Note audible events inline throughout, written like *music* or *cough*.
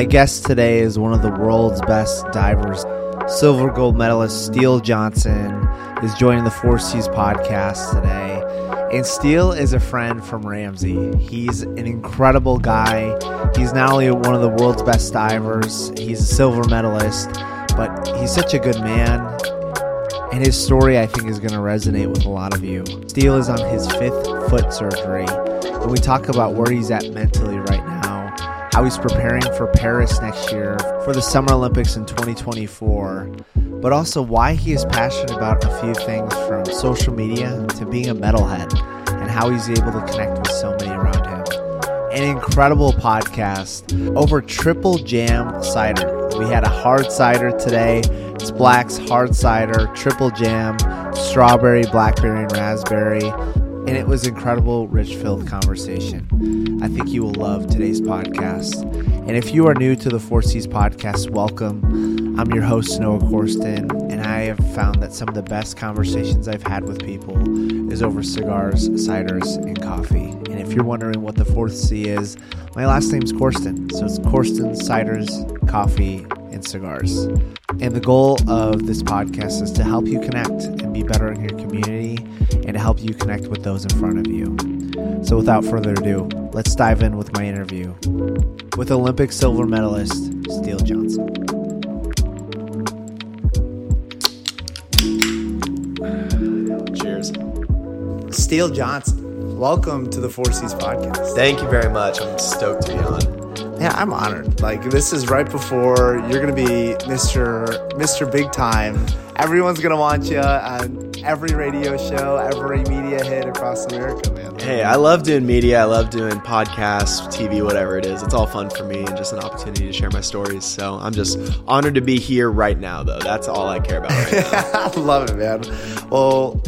My guest today is one of the world's best divers. Silver gold medalist Steele Johnson is joining the Four Seas podcast today. And Steele is a friend from Ramsey. He's an incredible guy. He's not only one of the world's best divers, he's a silver medalist, but he's such a good man. And his story, I think, is going to resonate with a lot of you. Steele is on his fifth foot surgery. And we talk about where he's at mentally right now, how he's preparing for Paris next year, for the Summer Olympics in 2024, but also why he is passionate about a few things from social media to being a metalhead and how he's able to connect with so many around him. An incredible podcast over Triple Jam Cider. We had a hard cider today. It's Black's Hard Cider, Triple Jam, Strawberry, Blackberry, and Raspberry. And it was incredible, rich filled conversation. I think you will love today's podcast. And if you are new to the Four Seas podcast, welcome. I'm your host, Noah Corsten, and I have found that some of the best conversations I've had with people is over cigars, ciders, and coffee. If you're wondering what the fourth C is, my last name's Corsten. So it's Corsten, ciders, coffee, and cigars. And the goal of this podcast is to help you connect and be better in your community and to help you connect with those in front of you. So without further ado, let's dive in with my interview with Olympic silver medalist Steele Johnson. Cheers. Steele Johnson, welcome to the Four Seas podcast. Thank you very much. I'm stoked to be on. Yeah, I'm honored. Like this is right before you're gonna be Mr. Mr. Big Time. Everyone's gonna want you on every radio show, every media hit across America, man. Hey, I love doing media. I love doing podcasts, TV, whatever it is. It's all fun for me and just an opportunity to share my stories. So I'm just honored to be here right now, though. That's all I care about right. *laughs* I love it, man. Well,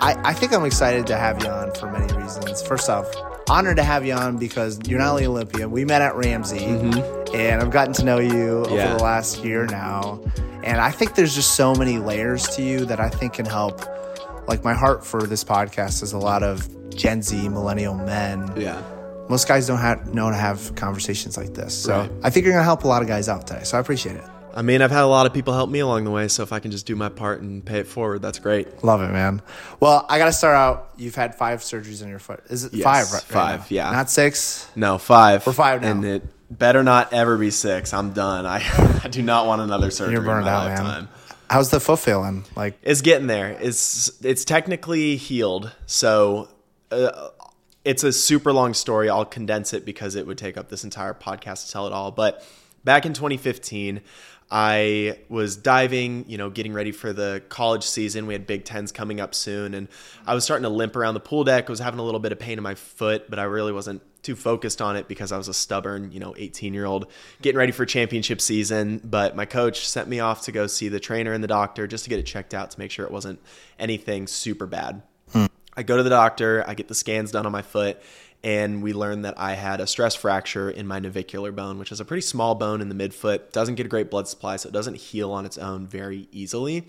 I, I think I'm excited to have you on for many reasons. First off, honored to have you on because you're not only Olympian. We met at Ramsey, mm-hmm. and I've gotten to know you over Yeah. the last year now. And I think there's just so many layers to you that I think can help. Like my heart for this podcast is a lot of Gen Z millennial men. yeah. Most guys don't have, know to have conversations like this. So Right. I think you're gonna help a lot of guys out today. So I appreciate it. I mean, I've had a lot of people help me along the way. So if I can just do my part and pay it forward, that's great. Love it, man. Well, I got to start out. You've had five surgeries on your foot. Is it Yes, five? Right, five, yeah. Not six. No, five. We're five now. And it better not ever be six. I'm done. I, *laughs* I do not want another surgery You're burned out, lifetime. man. How's the foot feeling? Like, It's getting there. It's it's technically healed. So uh, it's a super long story. I'll condense it because it would take up this entire podcast to tell it all. But back in 2015, I was diving, you know, getting ready for the college season. We had Big Tens coming up soon, and I was starting to limp around the pool deck. I was having a little bit of pain in my foot, but I really wasn't too focused on it because I was a stubborn, you know, 18 year old getting ready for championship season. But my coach sent me off to go see the trainer and the doctor just to get it checked out to make sure it wasn't anything super bad. Hmm. I go to the doctor, I get the scans done on my foot, and we learned that I had a stress fracture in my navicular bone, which is a pretty small bone in the midfoot. Doesn't get a great blood supply, so it doesn't heal on its own very easily.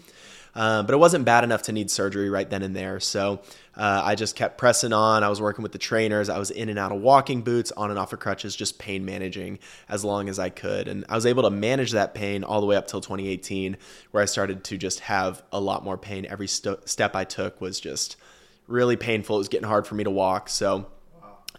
Uh, but it wasn't bad enough to need surgery right then and there. So uh, I just kept pressing on. I was working with the trainers. I was in and out of walking boots, on and off of crutches, just pain managing as long as I could. And I was able to manage that pain all the way up till 2018, where I started to just have a lot more pain. Every st- step I took was just really painful. It was getting hard for me to walk. So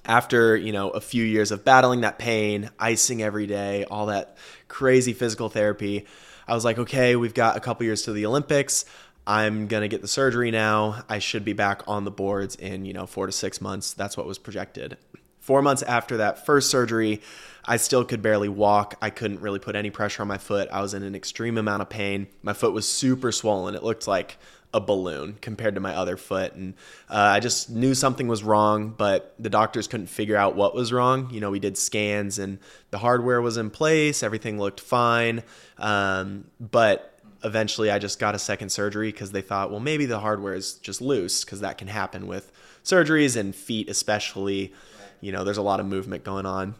after, you know, a few years of battling that pain, icing every day, all that crazy physical therapy, I was like, okay, we've got a couple years to the Olympics. I'm going to get the surgery now. I should be back on the boards in, you know, 4 to 6 months. That's what was projected. 4 months after that first surgery, I still could barely walk. I couldn't really put any pressure on my foot. I was in an extreme amount of pain. My foot was super swollen. It looked like a balloon compared to my other foot. And uh, I just knew something was wrong, but the doctors couldn't figure out what was wrong. You know, we did scans and the hardware was in place, everything looked fine. Um, but eventually I just got a second surgery because they thought, well, maybe the hardware is just loose because that can happen with surgeries and feet, especially. You know, there's a lot of movement going on.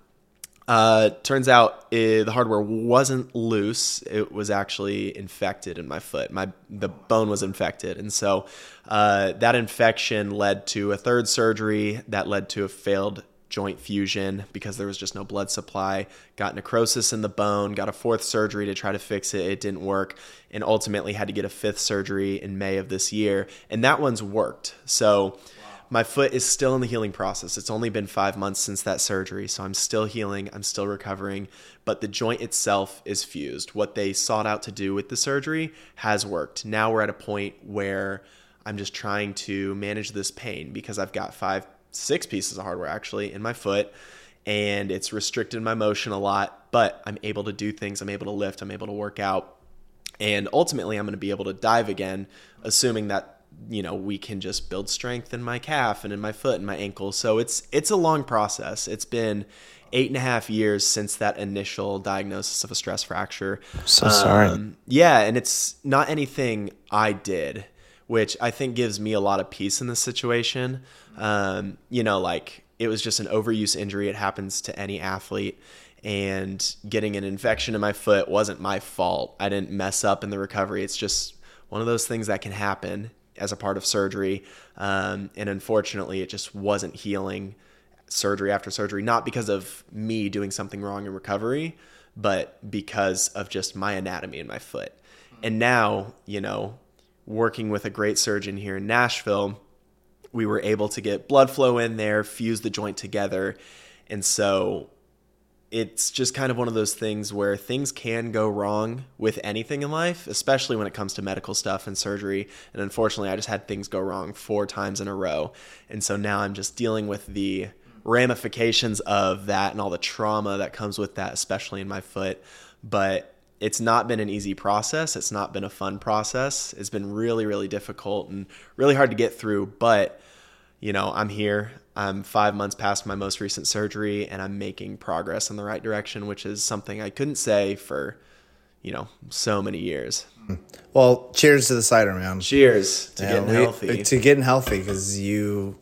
Uh, turns out eh, the hardware wasn't loose; it was actually infected in my foot. My the bone was infected, and so uh, that infection led to a third surgery that led to a failed joint fusion because there was just no blood supply. Got necrosis in the bone, got a fourth surgery to try to fix it. It didn't work, and ultimately had to get a fifth surgery in May of this year. And that one's worked. So my foot is still in the healing process. It's only been five months since that surgery, so I'm still healing, I'm still recovering, but the joint itself is fused. What they sought out to do with the surgery has worked. Now we're at a point where I'm just trying to manage this pain because I've got five, six pieces of hardware actually in my foot and it's restricted my motion a lot, but I'm able to do things, I'm able to lift, I'm able to work out. And ultimately, I'm going to be able to dive again, assuming that you know we can just build strength in my calf and in my foot and my ankle so it's it's a long process. It's been eight and a half years since that initial diagnosis of a stress fracture. So sorry. Um, yeah and it's not anything i did which i think gives me a lot of peace in this situation. Um, you know like it was just an overuse injury. It happens to any athlete. And getting an infection in my foot wasn't my fault. I didn't mess up in the recovery. It's just one of those things that can happen as a part of surgery. Um, and unfortunately, it just wasn't healing surgery after surgery, not because of me doing something wrong in recovery, but because of just my anatomy in my foot. And now, you know, working with a great surgeon here in Nashville, we were able to get blood flow in there, fuse the joint together. And so it's just kind of one of those things where things can go wrong with anything in life, especially when it comes to medical stuff and surgery. And unfortunately, I just had things go wrong four times in a row. And so now I'm just dealing with the ramifications of that and all the trauma that comes with that, especially in my foot. But it's not been an easy process. It's not been a fun process. It's been really, really difficult and really hard to get through. But, you know, I'm here. I'm five months past my most recent surgery and I'm making progress in the right direction, which is something I couldn't say for, you know, so many years. Hmm. Well, cheers to the cider, man. Cheers to yeah, getting we, healthy. To getting healthy because you,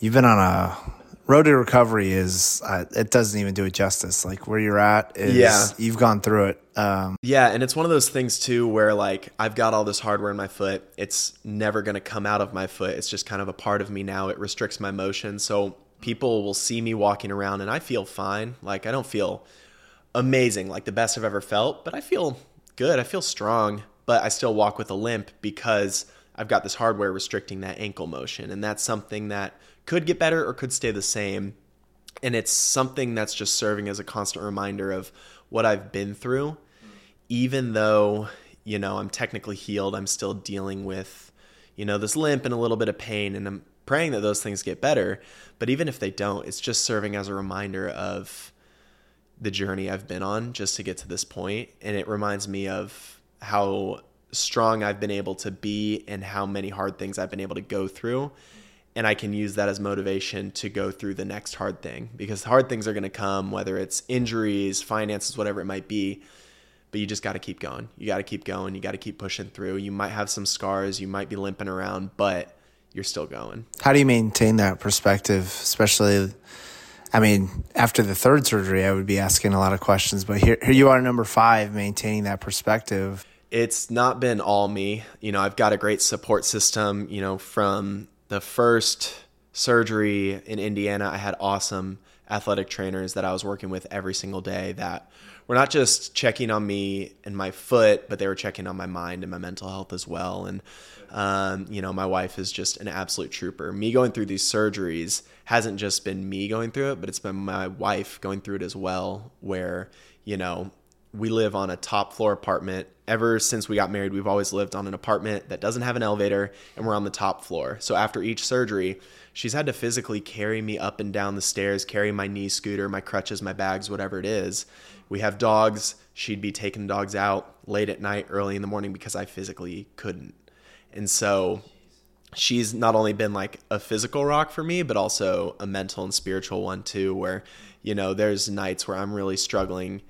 you've been on a road to recovery is uh, it doesn't even do it justice. Like where you're at is yeah. you've gone through it. Um, yeah, and it's one of those things too where like I've got all this hardware in my foot. It's never going to come out of my foot. It's just kind of a part of me now. It restricts my motion. So people will see me walking around and I feel fine. Like I don't feel amazing, like the best I've ever felt, but I feel good. I feel strong, but I still walk with a limp because I've got this hardware restricting that ankle motion. And that's something that could get better or could stay the same. And it's something that's just serving as a constant reminder of what I've been through. Even though, you know, I'm technically healed, I'm still dealing with, you know, this limp and a little bit of pain. And I'm praying that those things get better. But even if they don't, it's just serving as a reminder of the journey I've been on just to get to this point. And it reminds me of how strong I've been able to be and how many hard things I've been able to go through and I can use that as motivation to go through the next hard thing because hard things are going to come, whether it's injuries, finances, whatever it might be. But you just got to keep going. You got to keep going. You got to keep pushing through. You might have some scars. You might be limping around, but you're still going. How do you maintain that perspective, especially? I mean, after the third surgery, I would be asking a lot of questions, but here, here you are, number five, maintaining that perspective. It's not been all me. You know, I've got a great support system, you know, from the first surgery in Indiana, I had awesome athletic trainers that I was working with every single day that were not just checking on me and my foot, but they were checking on my mind and my mental health as well. And, um, you know, my wife is just an absolute trooper. Me going through these surgeries hasn't just been me going through it, but it's been my wife going through it as well, where, you know, we live on a top floor apartment. Ever since we got married, we've always lived on an apartment that doesn't have an elevator and we're on the top floor. So after each surgery, she's had to physically carry me up and down the stairs, carry my knee scooter, my crutches, my bags, whatever it is. We have dogs. She'd be taking dogs out late at night, early in the morning because I physically couldn't. And so she's not only been like a physical rock for me, but also a mental and spiritual one too, where, you know, there's nights where I'm really struggling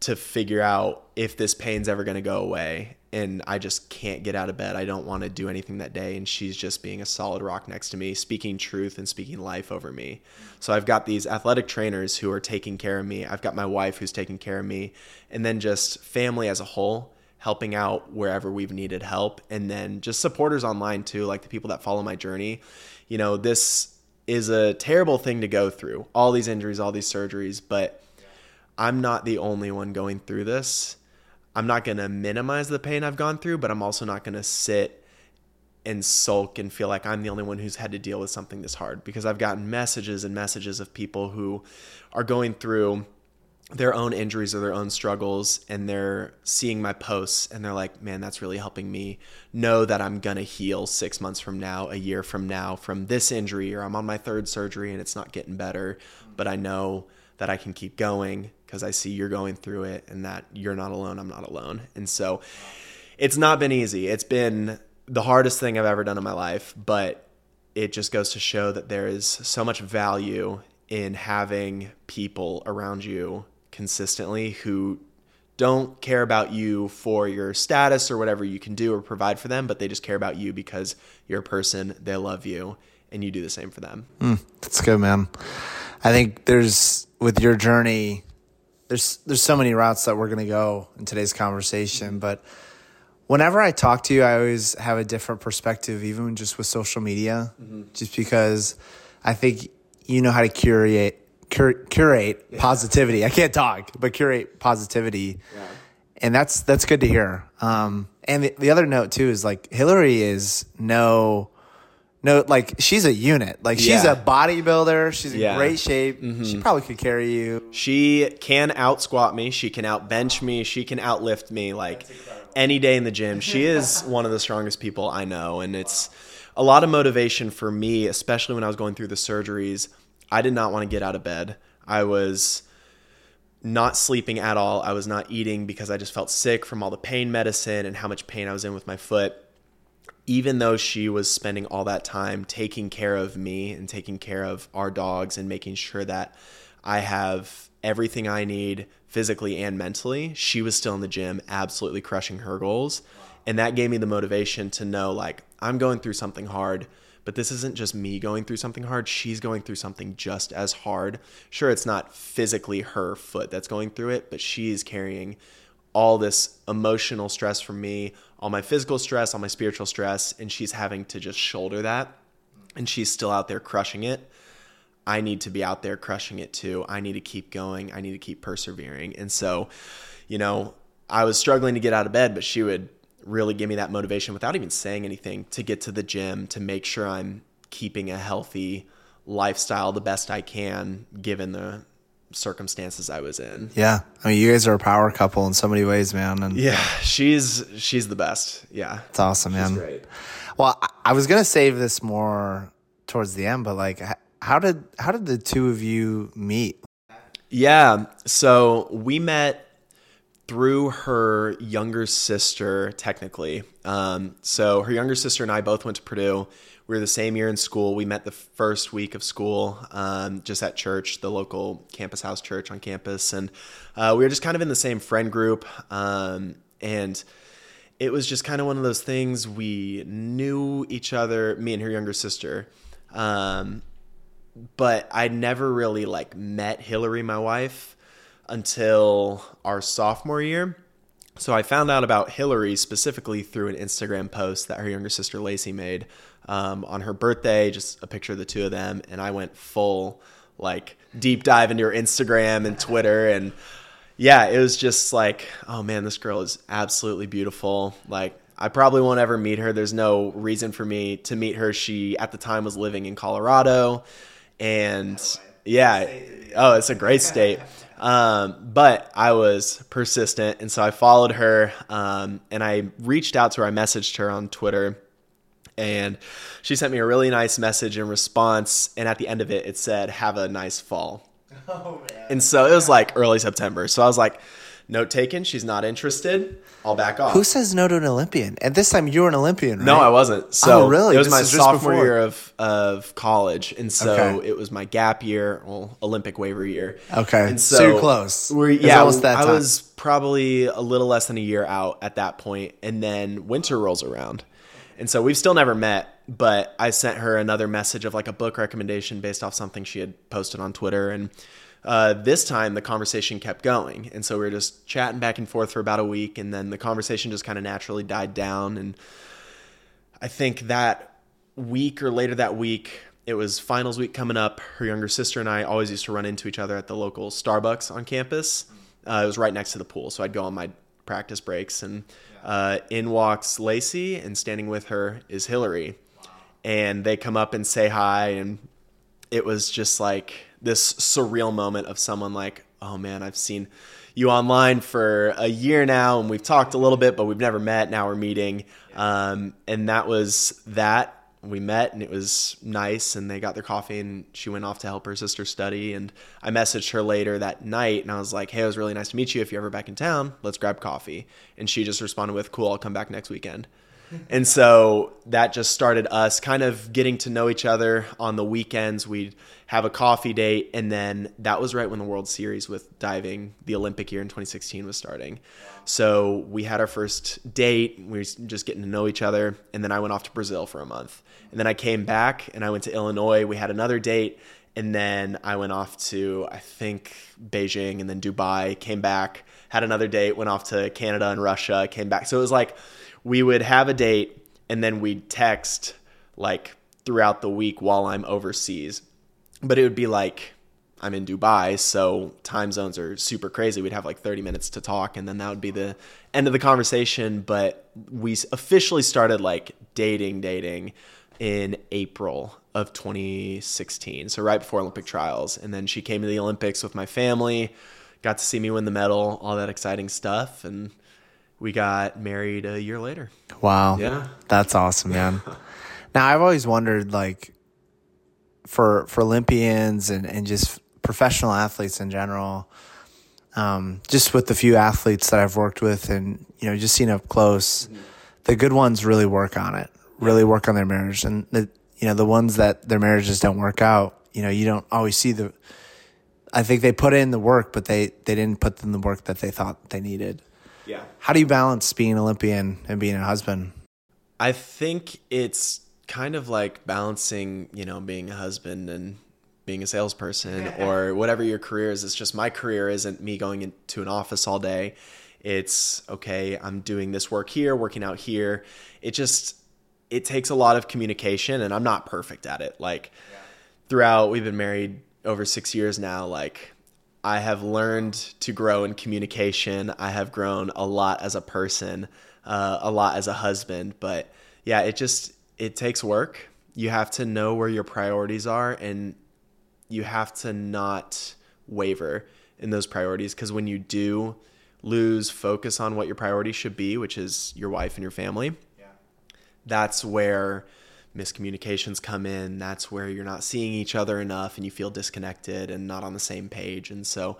to figure out if this pain's ever going to go away and I just can't get out of bed. I don't want to do anything that day and she's just being a solid rock next to me, speaking truth and speaking life over me. So I've got these athletic trainers who are taking care of me. I've got my wife who's taking care of me and then just family as a whole helping out wherever we've needed help and then just supporters online too, like the people that follow my journey. You know, this is a terrible thing to go through. All these injuries, all these surgeries, but I'm not the only one going through this. I'm not going to minimize the pain I've gone through, but I'm also not going to sit and sulk and feel like I'm the only one who's had to deal with something this hard because I've gotten messages and messages of people who are going through their own injuries or their own struggles and they're seeing my posts and they're like, man, that's really helping me know that I'm going to heal six months from now, a year from now from this injury, or I'm on my third surgery and it's not getting better. But I know that I can keep going because I see you're going through it and that you're not alone. I'm not alone. And so it's not been easy. It's been the hardest thing I've ever done in my life, but it just goes to show that there is so much value in having people around you consistently who don't care about you for your status or whatever you can do or provide for them, but they just care about you because you're a person, they love you, and you do the same for them. Mm, that's good, man. I think there's with your journey, there's there's so many routes that we're gonna go in today's conversation, but whenever I talk to you, I always have a different perspective, even just with social media, mm-hmm. just because I think you know how to curate cur- curate yeah. positivity. I can't talk, but curate positivity. Yeah. And that's that's good to hear. Um, and the, the other note too is like Hilary is no no like she's a unit. Like she's yeah. a bodybuilder. She's in great shape. Mm-hmm. She probably could carry you. She can out squat me. She can out bench me. She can outlift me. Like any day in the gym. She is *laughs* one of the strongest people I know, and it's a lot of motivation for me, especially when I was going through the surgeries I did not want to get out of bed. I was not sleeping at all. I was not eating because I just felt sick from all the pain medicine and how much pain I was in with my foot. Even though she was spending all that time taking care of me and taking care of our dogs and making sure that I have everything I need physically and mentally, she was still in the gym, absolutely crushing her goals. And that gave me the motivation to know like, I'm going through something hard but this isn't just me going through something hard. She's going through something just as hard. Sure, it's not physically her foot that's going through it, but she's carrying all this emotional stress from me, all my physical stress, all my spiritual stress, and she's having to just shoulder that. And she's still out there crushing it. I need to be out there crushing it too. I need to keep going. I need to keep persevering. And so, you know, I was struggling to get out of bed, but she would really give me that motivation without even saying anything to get to the gym to make sure I'm keeping a healthy lifestyle the best I can given the circumstances I was in. Yeah. I mean, you guys are a power couple in so many ways, man. And yeah, she's, she's the best. Yeah. It's awesome, man. great. Well, I was going to save this more towards the end, but like, how did, how did the two of you meet? Yeah. So we met through her younger sister, technically. Um, so her younger sister and I both went to Purdue. We were the same year in school. We met the first week of school um, just at church, the local campus house church on campus. And uh, we were just kind of in the same friend group. Um, and it was just kind of one of those things we knew each other, me and her younger sister. Um, but I never really like met Hilary, my wife until our sophomore year. So I found out about Hilary specifically through an Instagram post that her younger sister Lacey made um, on her birthday, just a picture of the two of them. And I went full like deep dive into her Instagram and Twitter. And yeah, it was just like, oh man, this girl is absolutely beautiful. Like, I probably won't ever meet her. There's no reason for me to meet her. She, at the time, was living in Colorado. And yeah, oh, it's a great state. Um, but I was persistent, and so I followed her, um, and I reached out to her. I messaged her on Twitter, and she sent me a really nice message in response. And at the end of it, it said, "Have a nice fall." *laughs* Oh, man. and so it was like early September. So I was like, Note taken. She's not interested. I'll back off. Who says no to an Olympian? And this time, you were an Olympian, right? No, I wasn't. Oh, so oh, really? It was this my sophomore year of, of college, and so okay. it was my gap year, well, Olympic waiver year. Okay, and so, so you're close. We're, yeah, I was probably a little less than a year out at that point, and then winter rolls around, and so we've still never met. But I sent her another message of like a book recommendation based off something she had posted on Twitter, and uh, this time the conversation kept going, and so we were just chatting back and forth for about a week, and then the conversation just kind of naturally died down. And I think that week or later that week, it was finals week coming up. Her younger sister and I always used to run into each other at the local Starbucks on campus. Uh, it was right next to the pool, so I'd go on my practice breaks, and uh, in walks Lacey, and standing with her is Hilary, and they come up and say hi, and it was just like this surreal moment of someone like, oh man, I've seen you online for a year now, and we've talked a little bit, but we've never met. Now we're meeting, um, and that was that we met and it was nice and they got their coffee and she went off to help her sister study. And i messaged her later that night and i was like hey it was really nice to meet you. If you're ever back in town let's grab coffee. And she just responded with cool i'll come back next weekend and so that just started us kind of getting to know each other on the weekends we'd have a coffee date and then that was right when the world series with diving the olympic year in 2016 was starting so we had our first date we were just getting to know each other and then i went off to brazil for a month and then I came back and I went to Illinois. We had another date. And then I went off to, I think, Beijing and then Dubai, came back, had another date, went off to Canada and Russia, came back. So it was like we would have a date and then we'd text like throughout the week while I'm overseas. But it would be like I'm in Dubai, so time zones are super crazy. We'd have like 30 minutes to talk, and then that would be the end of the conversation. But we officially started like dating, dating in April of 2016, so right before Olympic trials. And then she came to the Olympics with my family, got to see me win the medal, all that exciting stuff, and we got married a year later. Wow. Yeah. That's awesome, man. *laughs* now I've always wondered like for for Olympians and, and just professional athletes in general, um, just with the few athletes that I've worked with and you know, just seen up close, mm-hmm. the good ones really work on it really work on their marriage. And the, you know, the ones that their marriages don't work out, you know, you don't always see the, I think they put in the work, but they, they didn't put in the work that they thought they needed. Yeah. How do you balance being an Olympian and being a husband? I think it's kind of like balancing, you know, being a husband and being a salesperson *laughs* or whatever your career is. It's just my career isn't me going into an office all day. It's okay, I'm doing this work here, working out here. It just it takes a lot of communication and I'm not perfect at it. Like yeah. throughout we've been married over 6 years now like I have learned to grow in communication. I have grown a lot as a person, uh, a lot as a husband, but yeah, it just it takes work. You have to know where your priorities are and you have to not waver in those priorities because when you do lose focus on what your priorities should be, which is your wife and your family, that's where miscommunications come in. That's where you're not seeing each other enough and you feel disconnected and not on the same page. And so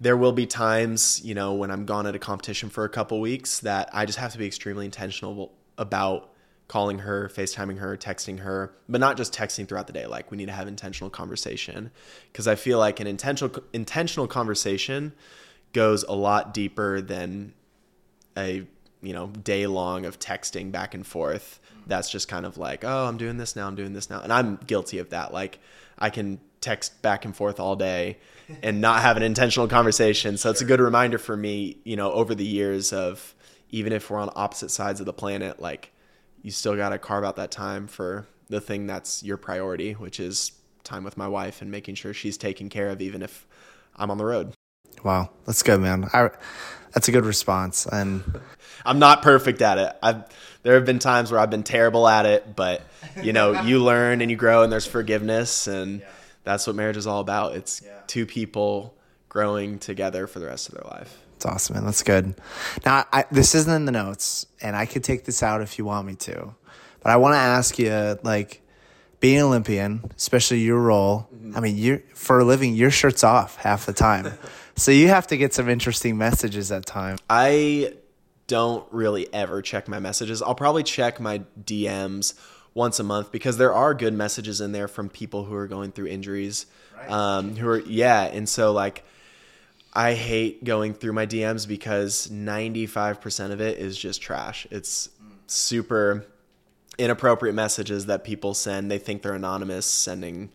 there will be times, you know, when I'm gone at a competition for a couple weeks that I just have to be extremely intentional about calling her, FaceTiming her, texting her, but not just texting throughout the day. Like we need to have intentional conversation because I feel like an intentional intentional conversation goes a lot deeper than a you know day long of texting back and forth that's just kind of like oh i'm doing this now i'm doing this now. And i'm guilty of that. Like i can text back and forth all day *laughs* and not have an intentional conversation. So it's a good reminder for me you know over the years of even if we're on opposite sides of the planet like you still got to carve out that time for the thing that's your priority which is time with my wife and making sure she's taken care of even if i'm on the road wow that's good man I, that's a good response and *laughs* I'm not perfect at it. I've there have been times where I've been terrible at it, but you know, *laughs* you learn and you grow and there's forgiveness and yeah. that's what marriage is all about. It's yeah. two people growing together for the rest of their life. It's awesome, man. That's good. Now, I, this isn't in the notes, and I could take this out if you want me to, but I want to ask you, like, being an Olympian, especially your role. Mm-hmm. I mean, you're for a living, your shirt's off half the time, *laughs* so you have to get some interesting messages at time. I don't really ever check my messages. I'll probably check my DMs once a month because there are good messages in there from people who are going through injuries. Right. Um, who are yeah, and so like I hate going through my DMs because 95% of it is just trash. It's super inappropriate messages that people send. They think they're anonymous sending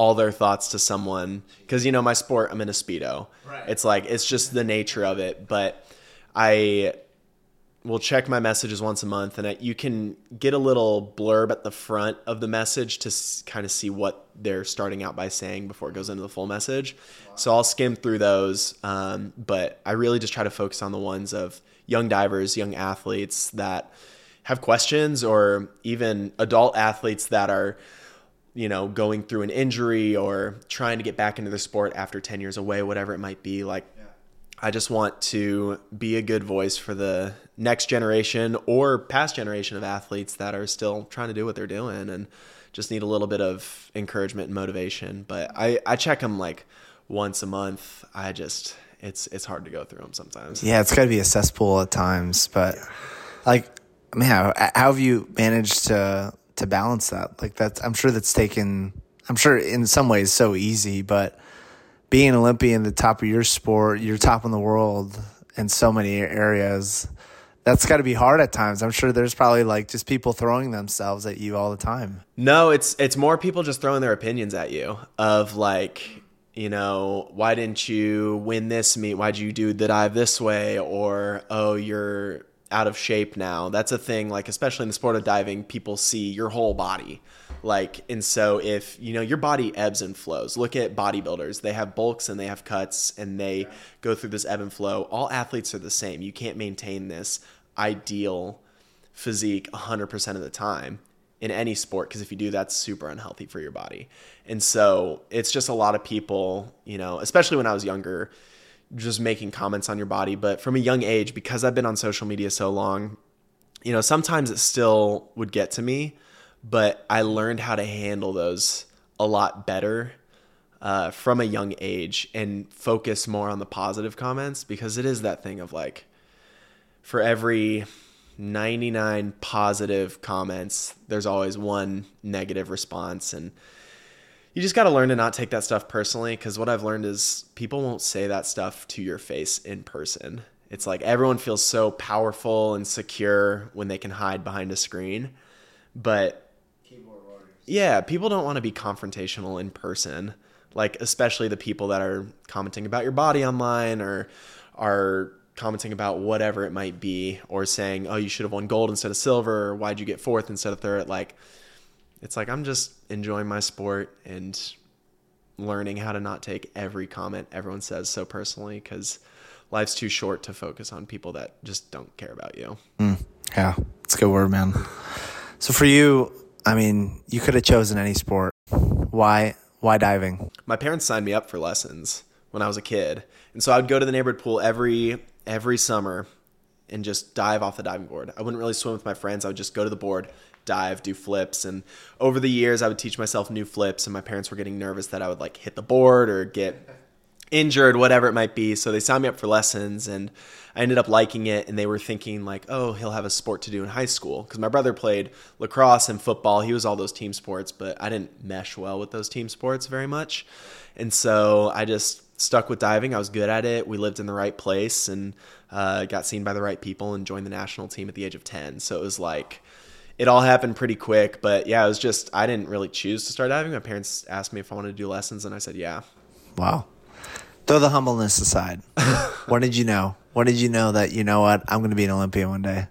all their thoughts to someone because you know my sport I'm in a speedo. Right. It's like it's just the nature of it, but I will check my messages once a month, and I, you can get a little blurb at the front of the message to s- kind of see what they're starting out by saying before it goes into the full message. So I'll skim through those, um, but I really just try to focus on the ones of young divers, young athletes that have questions, or even adult athletes that are you know, going through an injury or trying to get back into the sport after 10 years away, whatever it might be. Like, I just want to be a good voice for the next generation or past generation of athletes that are still trying to do what they're doing and just need a little bit of encouragement and motivation. But I, I check them like once a month. I just, it's, it's hard to go through them sometimes. Yeah, it's got to be a cesspool at times, but like, man, how, how have you managed to to balance that? Like that's, I'm sure that's taken. I'm sure in some ways so easy, but being an Olympian, the top of your sport, you're top in the world in so many areas. That's got to be hard at times. I'm sure there's probably like just people throwing themselves at you all the time. No, it's it's more people just throwing their opinions at you of like, you know, why didn't you win this meet? Why'd you do the dive this way? Or oh, you're out of shape now. That's a thing. Like especially in the sport of diving, people see your whole body. Like and so if you know your body ebbs and flows. Look at bodybuilders. They have bulks and they have cuts and they go through this ebb and flow. All athletes are the same. You can't maintain this ideal physique 100% of the time in any sport because if you do that's super unhealthy for your body and so it's just a lot of people you know especially when i was younger just making comments on your body but from a young age because i've been on social media so long you know sometimes it still would get to me but i learned how to handle those a lot better uh, from a young age and focus more on the positive comments because it is that thing of like for every 99 positive comments, there's always one negative response. And you just got to learn to not take that stuff personally because what I've learned is people won't say that stuff to your face in person. It's like everyone feels so powerful and secure when they can hide behind a screen. But yeah, people don't want to be confrontational in person. Like, especially the people that are commenting about your body online or are commenting about whatever it might be or saying, "Oh, you should have won gold instead of silver," or "Why'd you get fourth instead of third? Like, it's like I'm just enjoying my sport and learning how to not take every comment everyone says so personally because life's too short to focus on people that just don't care about you. Mm, yeah, it's a good word, man. So for you, I mean, you could have chosen any sport. Why? Why diving? My parents signed me up for lessons when I was a kid, and so I would go to the neighborhood pool every every summer and just dive off the diving board. I wouldn't really swim with my friends. I would just go to the board, dive, do flips. And over the years, I would teach myself new flips. And my parents were getting nervous that I would like hit the board or get injured, whatever it might be. So they signed me up for lessons and I ended up liking it. And they were thinking, like, oh, he'll have a sport to do in high school. Because my brother played lacrosse and football. He was all those team sports, but I didn't mesh well with those team sports very much. And so I just stuck with diving. I was good at it. We lived in the right place and uh, got seen by the right people and joined the national team at the age of 10. So it was like, it all happened pretty quick. But yeah, it was just, I didn't really choose to start diving. My parents asked me if I wanted to do lessons, and I said, yeah. Wow. Throw the humbleness aside. *laughs* when did you know? When did you know that, you know what, I'm going to be an Olympian one day?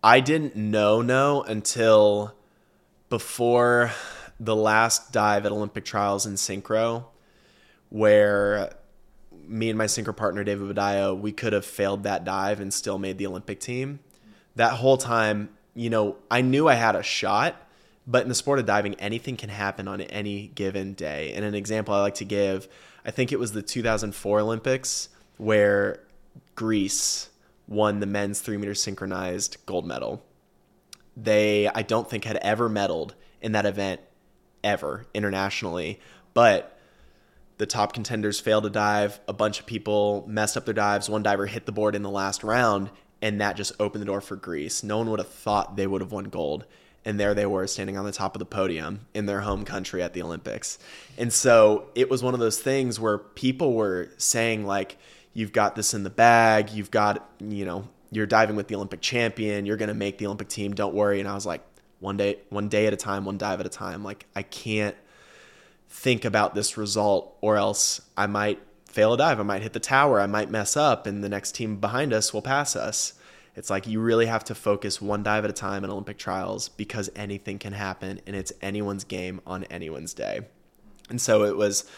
I didn't know no until before the last dive at Olympic trials in synchro, where me and my synchro partner David Boudia, we could have failed that dive and still made the Olympic team. That whole time, you know, I knew I had a shot, but in the sport of diving, anything can happen on any given day. And an example I like to give, I think it was the 2004 Olympics where Greece won the men's three meter synchronized gold medal. They, I don't think, had ever medaled in that event ever internationally, but the top contenders failed to dive. A bunch of people messed up their dives. One diver hit the board in the last round, and that just opened the door for Greece. No one would have thought they would have won gold. And there they were standing on the top of the podium in their home country at the Olympics. And so it was one of those things where people were saying, like, you've got this in the bag, you've got, you know, you're diving with the Olympic champion, you're going to make the Olympic team, don't worry. And I was like, one day, one day at a time, one dive at a time. Like, I can't think about this result or else I might fail a dive. I might hit the tower. I might mess up and the next team behind us will pass us. It's like you really have to focus one dive at a time in Olympic trials because anything can happen and it's anyone's game on anyone's day. And so it was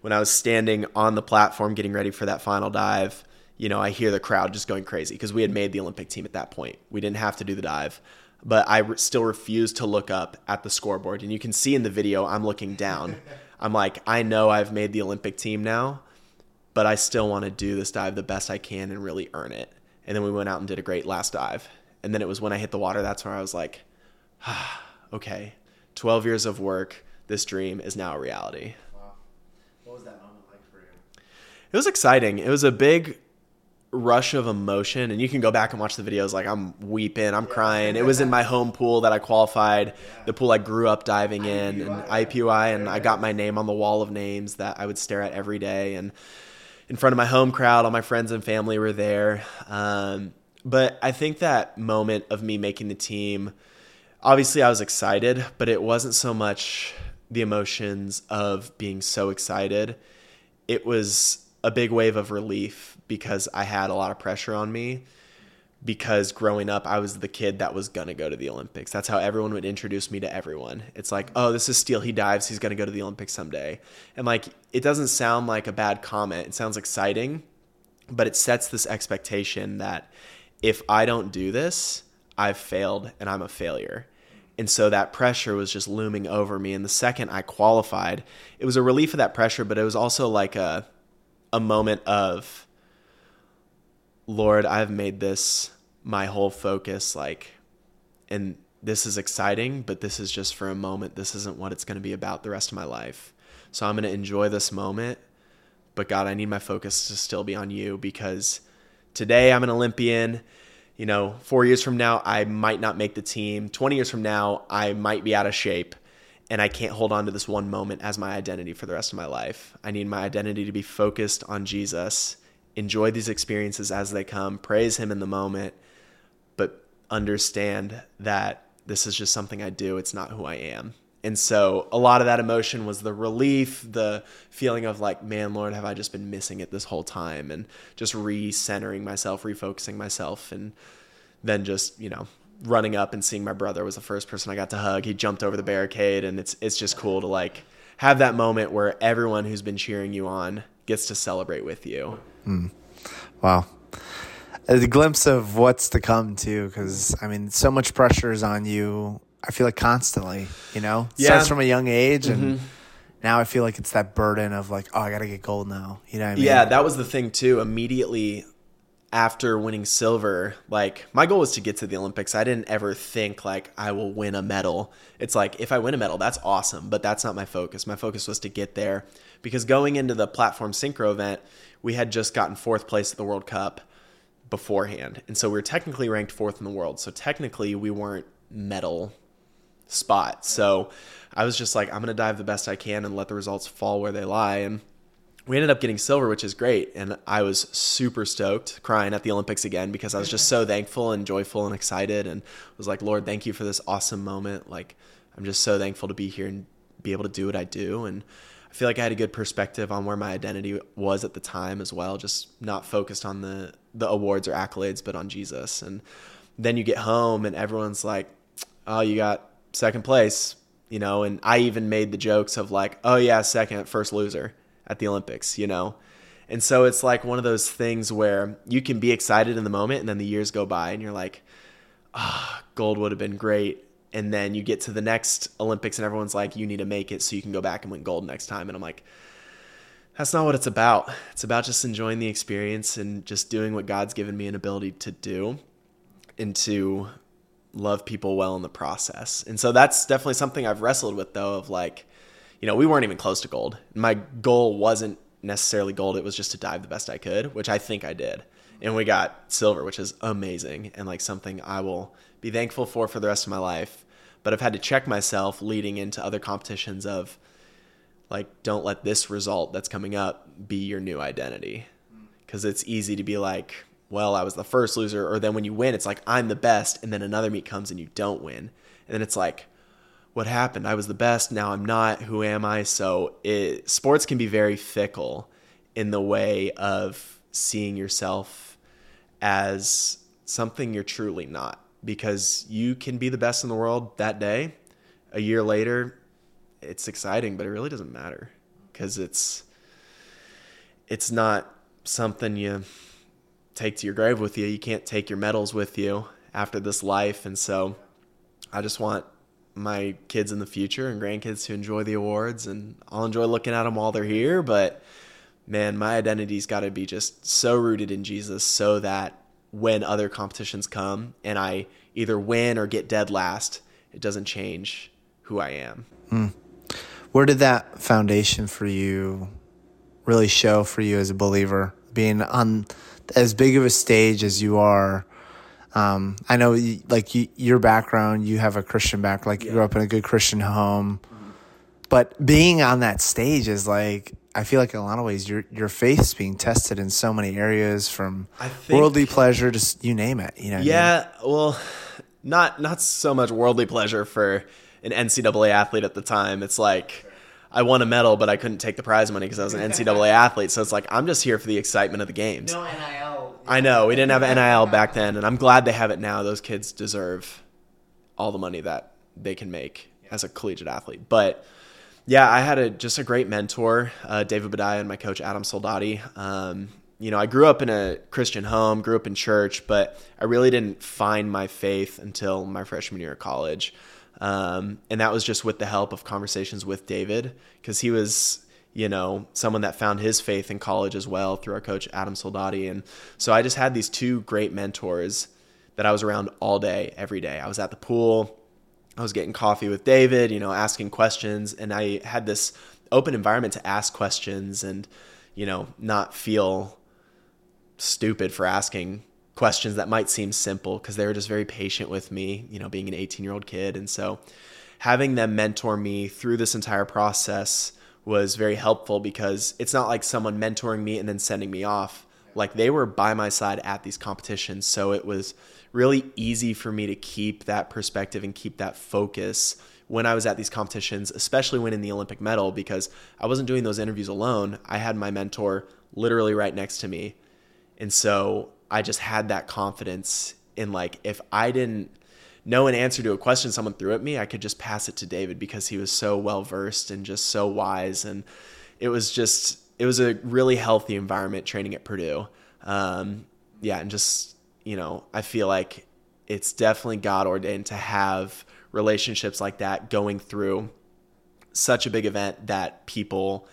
when I was standing on the platform getting ready for that final dive, you know, I hear the crowd just going crazy because we had made the Olympic team at that point. We didn't have to do the dive, but I re- still refused to look up at the scoreboard. And you can see in the video, I'm looking down. *laughs* I'm like, I know I've made the Olympic team now, but I still want to do this dive the best I can and really earn it. And then we went out and did a great last dive. And then it was when I hit the water, that's where I was like, ah, *sighs* okay, 12 years of work, this dream is now a reality. Wow. What was that moment like for you? It was exciting. It was a big rush of emotion and you can go back and watch the videos like I'm weeping, I'm crying. It was in my home pool that I qualified, the pool I grew up diving in and IUPUI and I got my name on the wall of names that I would stare at every day and in front of my home crowd, all my friends and family were there. Um, but I think that moment of me making the team, obviously I was excited, but it wasn't so much the emotions of being so excited. It was a big wave of relief because I had a lot of pressure on me. Because growing up, I was the kid that was gonna go to the Olympics. That's how everyone would introduce me to everyone. It's like, oh, this is Steele. He dives. He's gonna go to the Olympics someday. And like, it doesn't sound like a bad comment. It sounds exciting, but it sets this expectation that if I don't do this, I've failed and I'm a failure. And so that pressure was just looming over me. And the second I qualified, it was a relief of that pressure, but it was also like a a moment of Lord, I've made this my whole focus like and this is exciting, but this is just for a moment. This isn't what it's going to be about the rest of my life. So I'm going to enjoy this moment, but God, I need my focus to still be on you because today I'm an Olympian. You know, four years from now, I might not make the team. 20 years from now, I might be out of shape and I can't hold on to this one moment as my identity for the rest of my life. I need my identity to be focused on Jesus, enjoy these experiences as they come, praise Him in the moment, but understand that this is just something I do. It's not who I am. And so a lot of that emotion was the relief, the feeling of like, man, Lord, have I just been missing it this whole time? And just recentering myself, refocusing myself, and then just, you know, running up and seeing my brother was the first person I got to hug. He jumped over the barricade and it's it's just cool to like have that moment where everyone who's been cheering you on gets to celebrate with you. Hmm. Wow. A glimpse of what's to come too, because I mean, so much pressure is on you. I feel like constantly, you know, Yeah. starts from a young age, and mm-hmm. now I feel like it's that burden of like, oh, I gotta get gold now. You know what I mean? Yeah, that was the thing too. Immediately after winning silver, like my goal was to get to the Olympics. I didn't ever think like I will win a medal. It's like if I win a medal, that's awesome, but that's not my focus. My focus was to get there because going into the platform synchro event, we had just gotten fourth place at the World Cup beforehand. And so we were technically ranked fourth in the world. So technically we weren't medal spot. So I was just like, I'm going to dive the best I can and let the results fall where they lie. And we ended up getting silver, which is great. And I was super stoked, crying at the Olympics again because I was just so thankful and joyful and excited and was like, Lord, thank you for this awesome moment. Like, I'm just so thankful to be here and be able to do what I do. And I feel like I had a good perspective on where my identity was at the time as well, just not focused on the, the awards or accolades, but on Jesus. And then you get home and everyone's like, oh, you got second place, you know, and I even made the jokes of like, oh yeah, second, first loser at the Olympics, you know. And so it's like one of those things where you can be excited in the moment and then the years go by and you're like, ah, gold would have been great. And then you get to the next Olympics and everyone's like, you need to make it so you can go back and win gold next time. And I'm like, that's not what it's about. It's about just enjoying the experience and just doing what God's given me an ability to do and to love people well in the process. And so that's definitely something I've wrestled with though of like, you know, we weren't even close to gold. My goal wasn't necessarily gold, it was just to dive the best I could, which I think I did. And we got silver, which is amazing and like something I will be thankful for for the rest of my life. But I've had to check myself leading into other competitions of like don't let this result that's coming up be your new identity because it's easy to be like well i was the first loser or then when you win it's like i'm the best and then another meet comes and you don't win and then it's like what happened. I was the best. Now i'm not. Who am i? So it, sports can be very fickle in the way of seeing yourself as something you're truly not. Because you can be the best in the world that day. A year later, it's exciting, but it really doesn't matter. Because it's it's not something you take to your grave with you. You can't take your medals with you after this life, and so I just want my kids in the future and grandkids to enjoy the awards, and I'll enjoy looking at them while they're here. But man, my identity's got to be just so rooted in Jesus, so that when other competitions come and I either win or get dead last, it doesn't change who I am. Mm. Where did that foundation for you really show for you as a believer? Being on as big of a stage as you are, um, I know, like you, your background, you have a Christian background, like you grew up in a good Christian home, mm-hmm. but being on that stage is like I feel like in a lot of ways your your faith's being tested in so many areas, from think, worldly pleasure to you name it. You know. Yeah, I mean? well, not not so much worldly pleasure for an NCAA athlete at the time. It's like I won a medal, but I couldn't take the prize money because I was an *laughs* NCAA athlete. So it's like I'm just here for the excitement of the games. No NIL. I know we didn't have NIL back then, and I'm glad they have it now. Those kids deserve all the money that they can make as a collegiate athlete, but yeah, I had a just a great mentor, uh, David Boudia, and my coach Adam Soldati. Um, you know, I grew up in a Christian home, grew up in church, but I really didn't find my faith until my freshman year of college. Um, and that was just with the help of conversations with David, because he was, you know, someone that found his faith in college as well through our coach Adam Soldati. And so I just had these two great mentors that I was around all day, every day. I was at the pool I was getting coffee with David, you know, asking questions, and I had this open environment to ask questions and, you know, not feel stupid for asking questions that might seem simple because they were just very patient with me, you know, being an 18 year old kid. And so having them mentor me through this entire process was very helpful because it's not like someone mentoring me and then sending me off. Like they were by my side at these competitions. So it was really easy for me to keep that perspective and keep that focus when I was at these competitions, especially when in the Olympic medal, because I wasn't doing those interviews alone. I had my mentor literally right next to me. And so I just had that confidence in like, if I didn't know an answer to a question someone threw at me, I could just pass it to David because he was so well versed and just so wise. And it was just, it was a really healthy environment training at Purdue. Um, yeah, and just you know, I feel like it's definitely God ordained to have relationships like that going through such a big event that people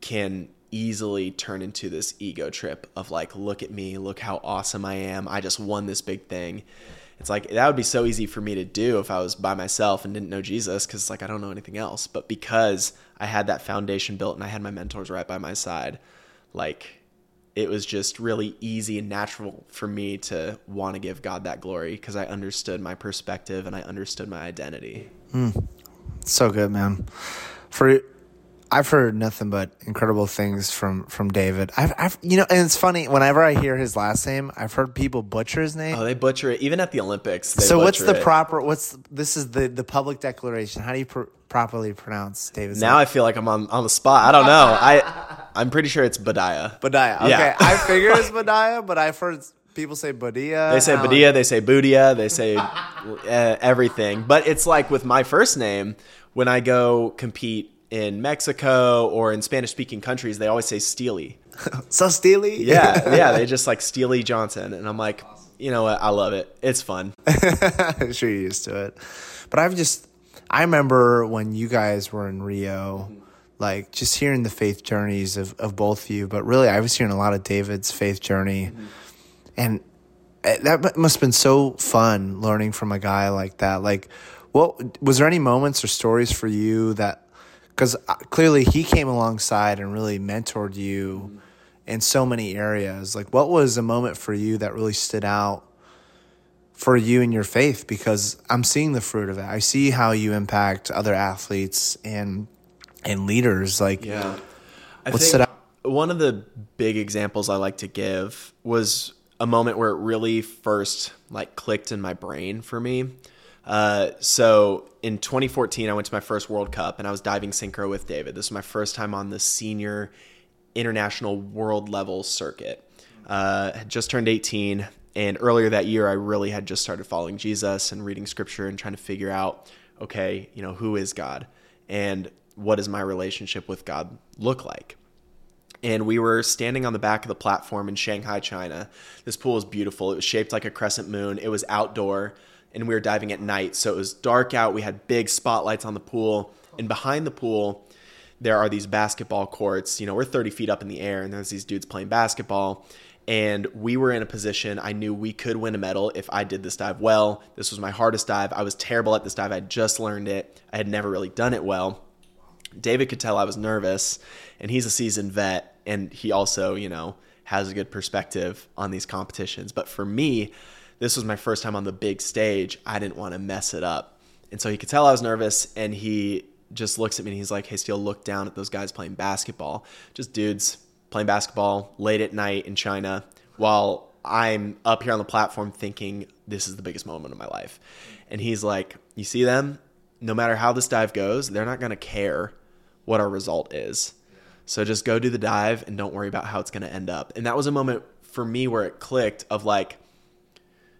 can easily turn into this ego trip of like, look at me, look how awesome I am. I just won this big thing. It's like that would be so easy for me to do if I was by myself and didn't know Jesus because like I don't know anything else. But because I had that foundation built and I had my mentors right by my side, like it was just really easy and natural for me to want to give God that glory because I understood my perspective and I understood my identity. Mm, so good, man. For I've heard nothing but incredible things from from David. I've, I've you know, and it's funny whenever I hear his last name, I've heard people butcher his name. Oh, they butcher it even at the Olympics. so what's the it. proper? What's this is the the public declaration? How do you pr- properly pronounce David's name? now name? I feel like I'm on on the spot. I don't know. I I'm pretty sure it's Badiah. Badiah. Okay, yeah. I figure it's *laughs* Badiah, but I've heard people say Badia. They say Badia. They say Budia. They say uh, everything. But it's like with my first name when I go compete in Mexico or in Spanish speaking countries, they always say Steely. so Steely? Yeah, yeah. *laughs* They just like Steely Johnson. And I'm like, you know what? I love it. It's fun. *laughs* I'm sure you're used to it. But I've just, I remember when you guys were in Rio, like just hearing the faith journeys of, of both of you. But really, I was hearing a lot of David's faith journey. Mm-hmm. And eh, that must have been so fun learning from a guy like that. Like, what was there any moments or stories for you that because uh, clearly he came alongside and really mentored you in so many areas. Like, what was a moment for you that really stood out for you and your faith? Because I'm seeing the fruit of it. I see how you impact other athletes and and leaders. Like, yeah, I what stood out? One of the big examples I like to give was a moment where it really first like clicked in my brain for me. Uh, so in 2014, I went to my first World Cup and I was diving synchro with David. This was my first time on the senior international world level circuit. Uh, just turned 18 And earlier that year, I really had just started following Jesus and reading scripture and trying to figure out, okay, you know, who is God and what does my relationship with God look like? And we were standing on the back of the platform in Shanghai, China. This pool was beautiful. It was shaped like a crescent moon. It was outdoor and we were diving at night. So it was dark out. We had big spotlights on the pool. And behind the pool, there are these basketball courts. You know, we're 30 feet up in the air and there's these dudes playing basketball and we were in a position I knew we could win a medal if I did this dive well. This was my hardest dive. I was terrible at this dive. I just learned it. I had never really done it well. David could tell I was nervous, and he's a seasoned vet, and he also, you know, has a good perspective on these competitions. But for me, this was my first time on the big stage. I didn't want to mess it up. And so he could tell I was nervous, and he just looks at me and he's like, Hey, Steele, look down at those guys playing basketball. Just dudes playing basketball late at night in China while I'm up here on the platform thinking this is the biggest moment of my life. And he's like, You see them? No matter how this dive goes, they're not going to care what our result is. So just go do the dive and don't worry about how it's going to end up. And that was a moment for me where it clicked of like,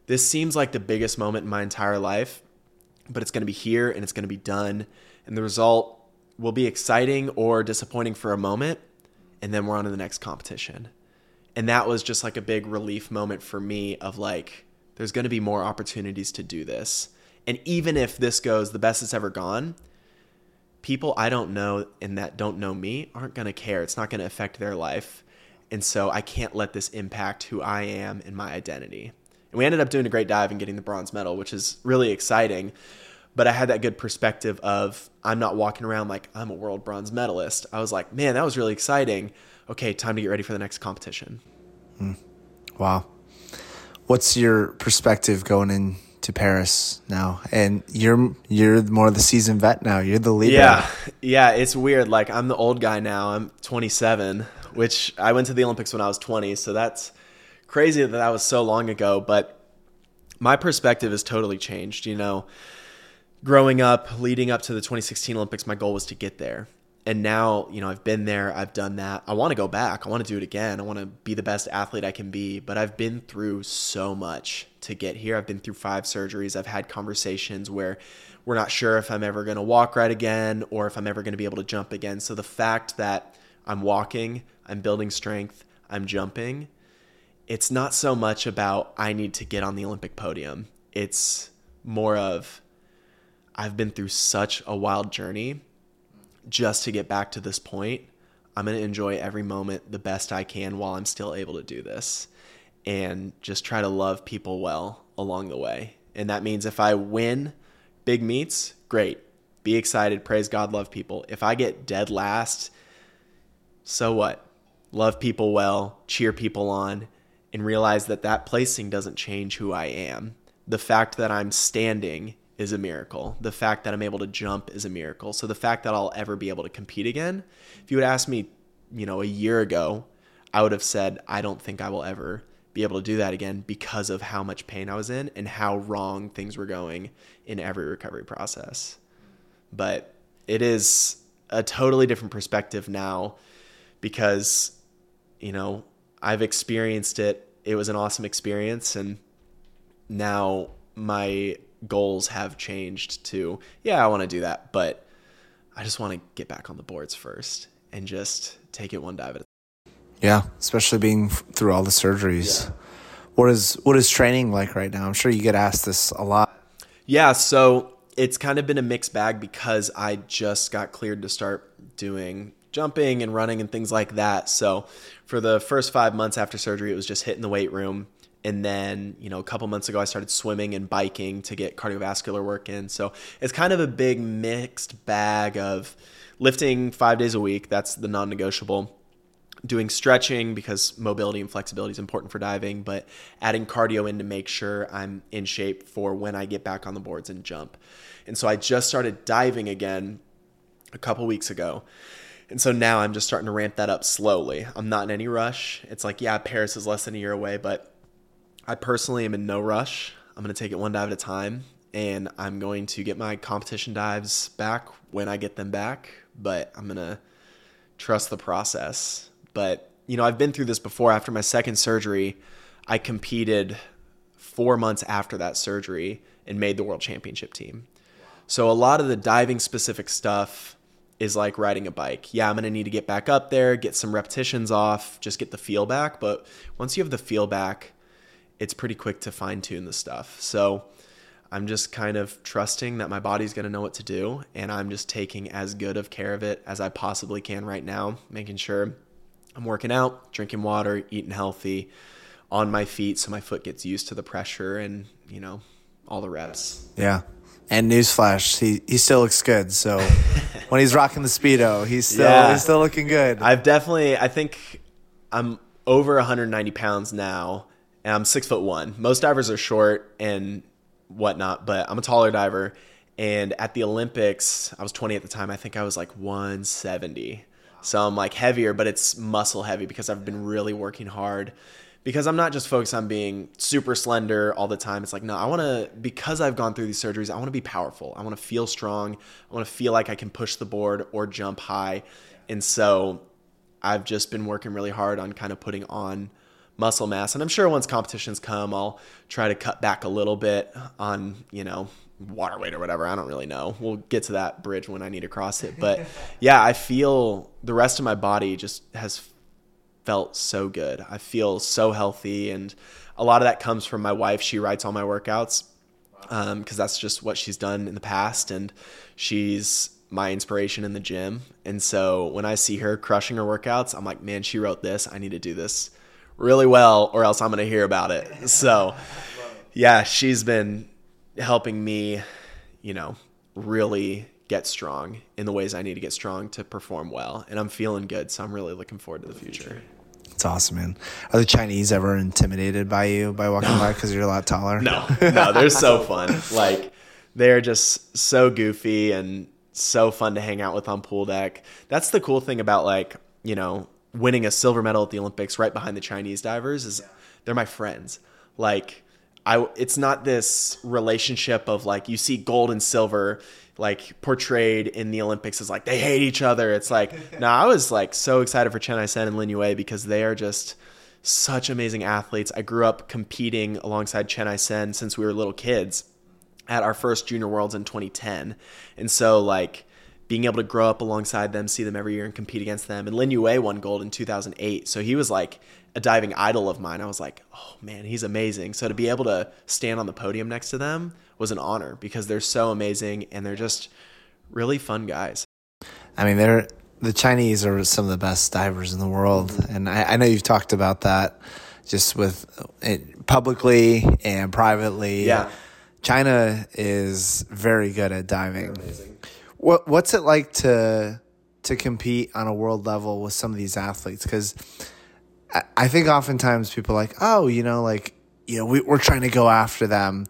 this seems like the biggest moment in my entire life, but it's going to be here and it's going to be done. And the result will be exciting or disappointing for a moment, and then we're on to the next competition. And that was just like a big relief moment for me of like, there's going to be more opportunities to do this. And even if this goes the best it's ever gone, people I don't know and that don't know me aren't going to care. It's not going to affect their life. And so I can't let this impact who I am and my identity. And we ended up doing a great dive and getting the bronze medal, which is really exciting but I had that good perspective of I'm not walking around like I'm a world bronze medalist. I was like, man, that was really exciting. Okay, time to get ready for the next competition. Mm. Wow. What's your perspective going into Paris now? And you're you're more of the seasoned vet now. You're the leader. Yeah, yeah. It's weird. Like I'm the old guy now. I'm 27, which I went to the Olympics when I was 20. So that's crazy that that was so long ago. But my perspective has totally changed. You know, growing up, leading up to the 2016 Olympics, my goal was to get there. And now, you know, I've been there, I've done that. I want to go back. I want to do it again. I want to be the best athlete I can be. But I've been through so much to get here. I've been through five surgeries. I've had conversations where we're not sure if I'm ever going to walk right again or if I'm ever going to be able to jump again. So the fact that I'm walking, I'm building strength, I'm jumping, it's not so much about I need to get on the Olympic podium. It's more of I've been through such a wild journey just to get back to this point. I'm going to enjoy every moment the best I can while I'm still able to do this and just try to love people well along the way. And that means if I win big meets, great. Be excited, praise God, love people. If I get dead last, so what? Love people well, cheer people on, and realize that that placing doesn't change who I am. The fact that I'm standing is a miracle. The fact that I'm able to jump is a miracle. So the fact that I'll ever be able to compete again, if you would ask me, you know, a year ago, I would have said I don't think I will ever be able to do that again because of how much pain I was in and how wrong things were going in every recovery process. But it is a totally different perspective now because you know, I've experienced it. It was an awesome experience and now my goals have changed to yeah i want to do that but i just want to get back on the boards first and just take it one dive at a time yeah especially being through all the surgeries. Yeah. what is what is training like right now? I'm sure you get asked this a lot. Yeah so it's kind of been a mixed bag because i just got cleared to start doing jumping and running and things like that. So for the first five months after surgery it was just hitting the weight room. And then you know a couple months ago i started swimming and biking to get cardiovascular work in. So it's kind of a big mixed bag of lifting five days a week that's the non-negotiable. Doing stretching because mobility and flexibility is important for diving but adding cardio in to make sure i'm in shape for when i get back on the boards and jump. And so i just started diving again a couple weeks ago and so now I'm just starting to ramp that up slowly. I'm not in any rush. It's like, yeah, Paris is less than a year away, but I personally am in no rush. I'm going to take it one dive at a time, and I'm going to get my competition dives back when I get them back, but I'm going to trust the process. But, you know, I've been through this before. After my second surgery, I competed four months after that surgery and made the world championship team. So a lot of the diving specific stuff is like riding a bike. Yeah, I'm going to need to get back up there, get some repetitions off, just get the feel back. But once you have the feel back, it's pretty quick to fine tune the stuff. So I'm just kind of trusting that my body's going to know what to do. And I'm just taking as good of care of it as I possibly can right now, making sure I'm working out, drinking water, eating healthy, on my feet so my foot gets used to the pressure and, you know, all the reps. Yeah. And newsflash, he, he still looks good. So *laughs* when he's rocking the speedo, he's still yeah. he's still looking good. I've definitely I think I'm over 190 pounds now, and I'm six foot one. Most divers are short and whatnot, but I'm a taller diver. And at the Olympics, I was 20 at the time. I think I was like 170. So I'm like heavier, but it's muscle heavy because I've been really working hard because I'm not just focused on being super slender all the time. It's like, no, I want to, because I've gone through these surgeries, I want to be powerful. I want to feel strong. I want to feel like I can push the board or jump high. And so I've just been working really hard on kind of putting on muscle mass. And I'm sure once competitions come, I'll try to cut back a little bit on, you know, water weight or whatever. I don't really know. We'll get to that bridge when I need to cross it. But *laughs* yeah, I feel the rest of my body just has felt so good. I feel so healthy, and a lot of that comes from my wife. She writes all my workouts because um, that's just what she's done in the past, and she's my inspiration in the gym. And so when I see her crushing her workouts, I'm like, man, she wrote this. I need to do this really well, or else I'm going to hear about it. *laughs* So, yeah, she's been helping me, you know, really get strong in the ways I need to get strong to perform well. And I'm feeling good. So I'm really looking forward to the future. It's awesome, man. Are the Chinese ever intimidated by you by walking by because you're a lot taller? No, *laughs* no, they're so fun. Like they're just so goofy and so fun to hang out with on pool deck. That's the cool thing about like you know winning a silver medal at the Olympics right behind the Chinese divers is they're my friends. Like I, it's not this relationship of like you see gold and silver like portrayed in the Olympics as like they hate each other. It's like *laughs* no, I was like so excited for Chen Aisen and Lin Yue because they are just such amazing athletes. I grew up competing alongside Chen Aisen since we were little kids at our first Junior Worlds in 2010, and so like being able to grow up alongside them, see them every year, and compete against them. And Lin Yue won gold in 2008, so he was like a diving idol of mine. I was like, oh man, he's amazing. So to be able to stand on the podium next to them was an honor because they're so amazing and they're just really fun guys. I mean, they're the Chinese are some of the best divers in the world, and I, I know you've talked about that just with it publicly and privately. Yeah, China is very good at diving. What What's it like to to compete on a world level with some of these athletes? Because I, I think oftentimes people are like, oh, you know, like you know, we, we're trying to go after them.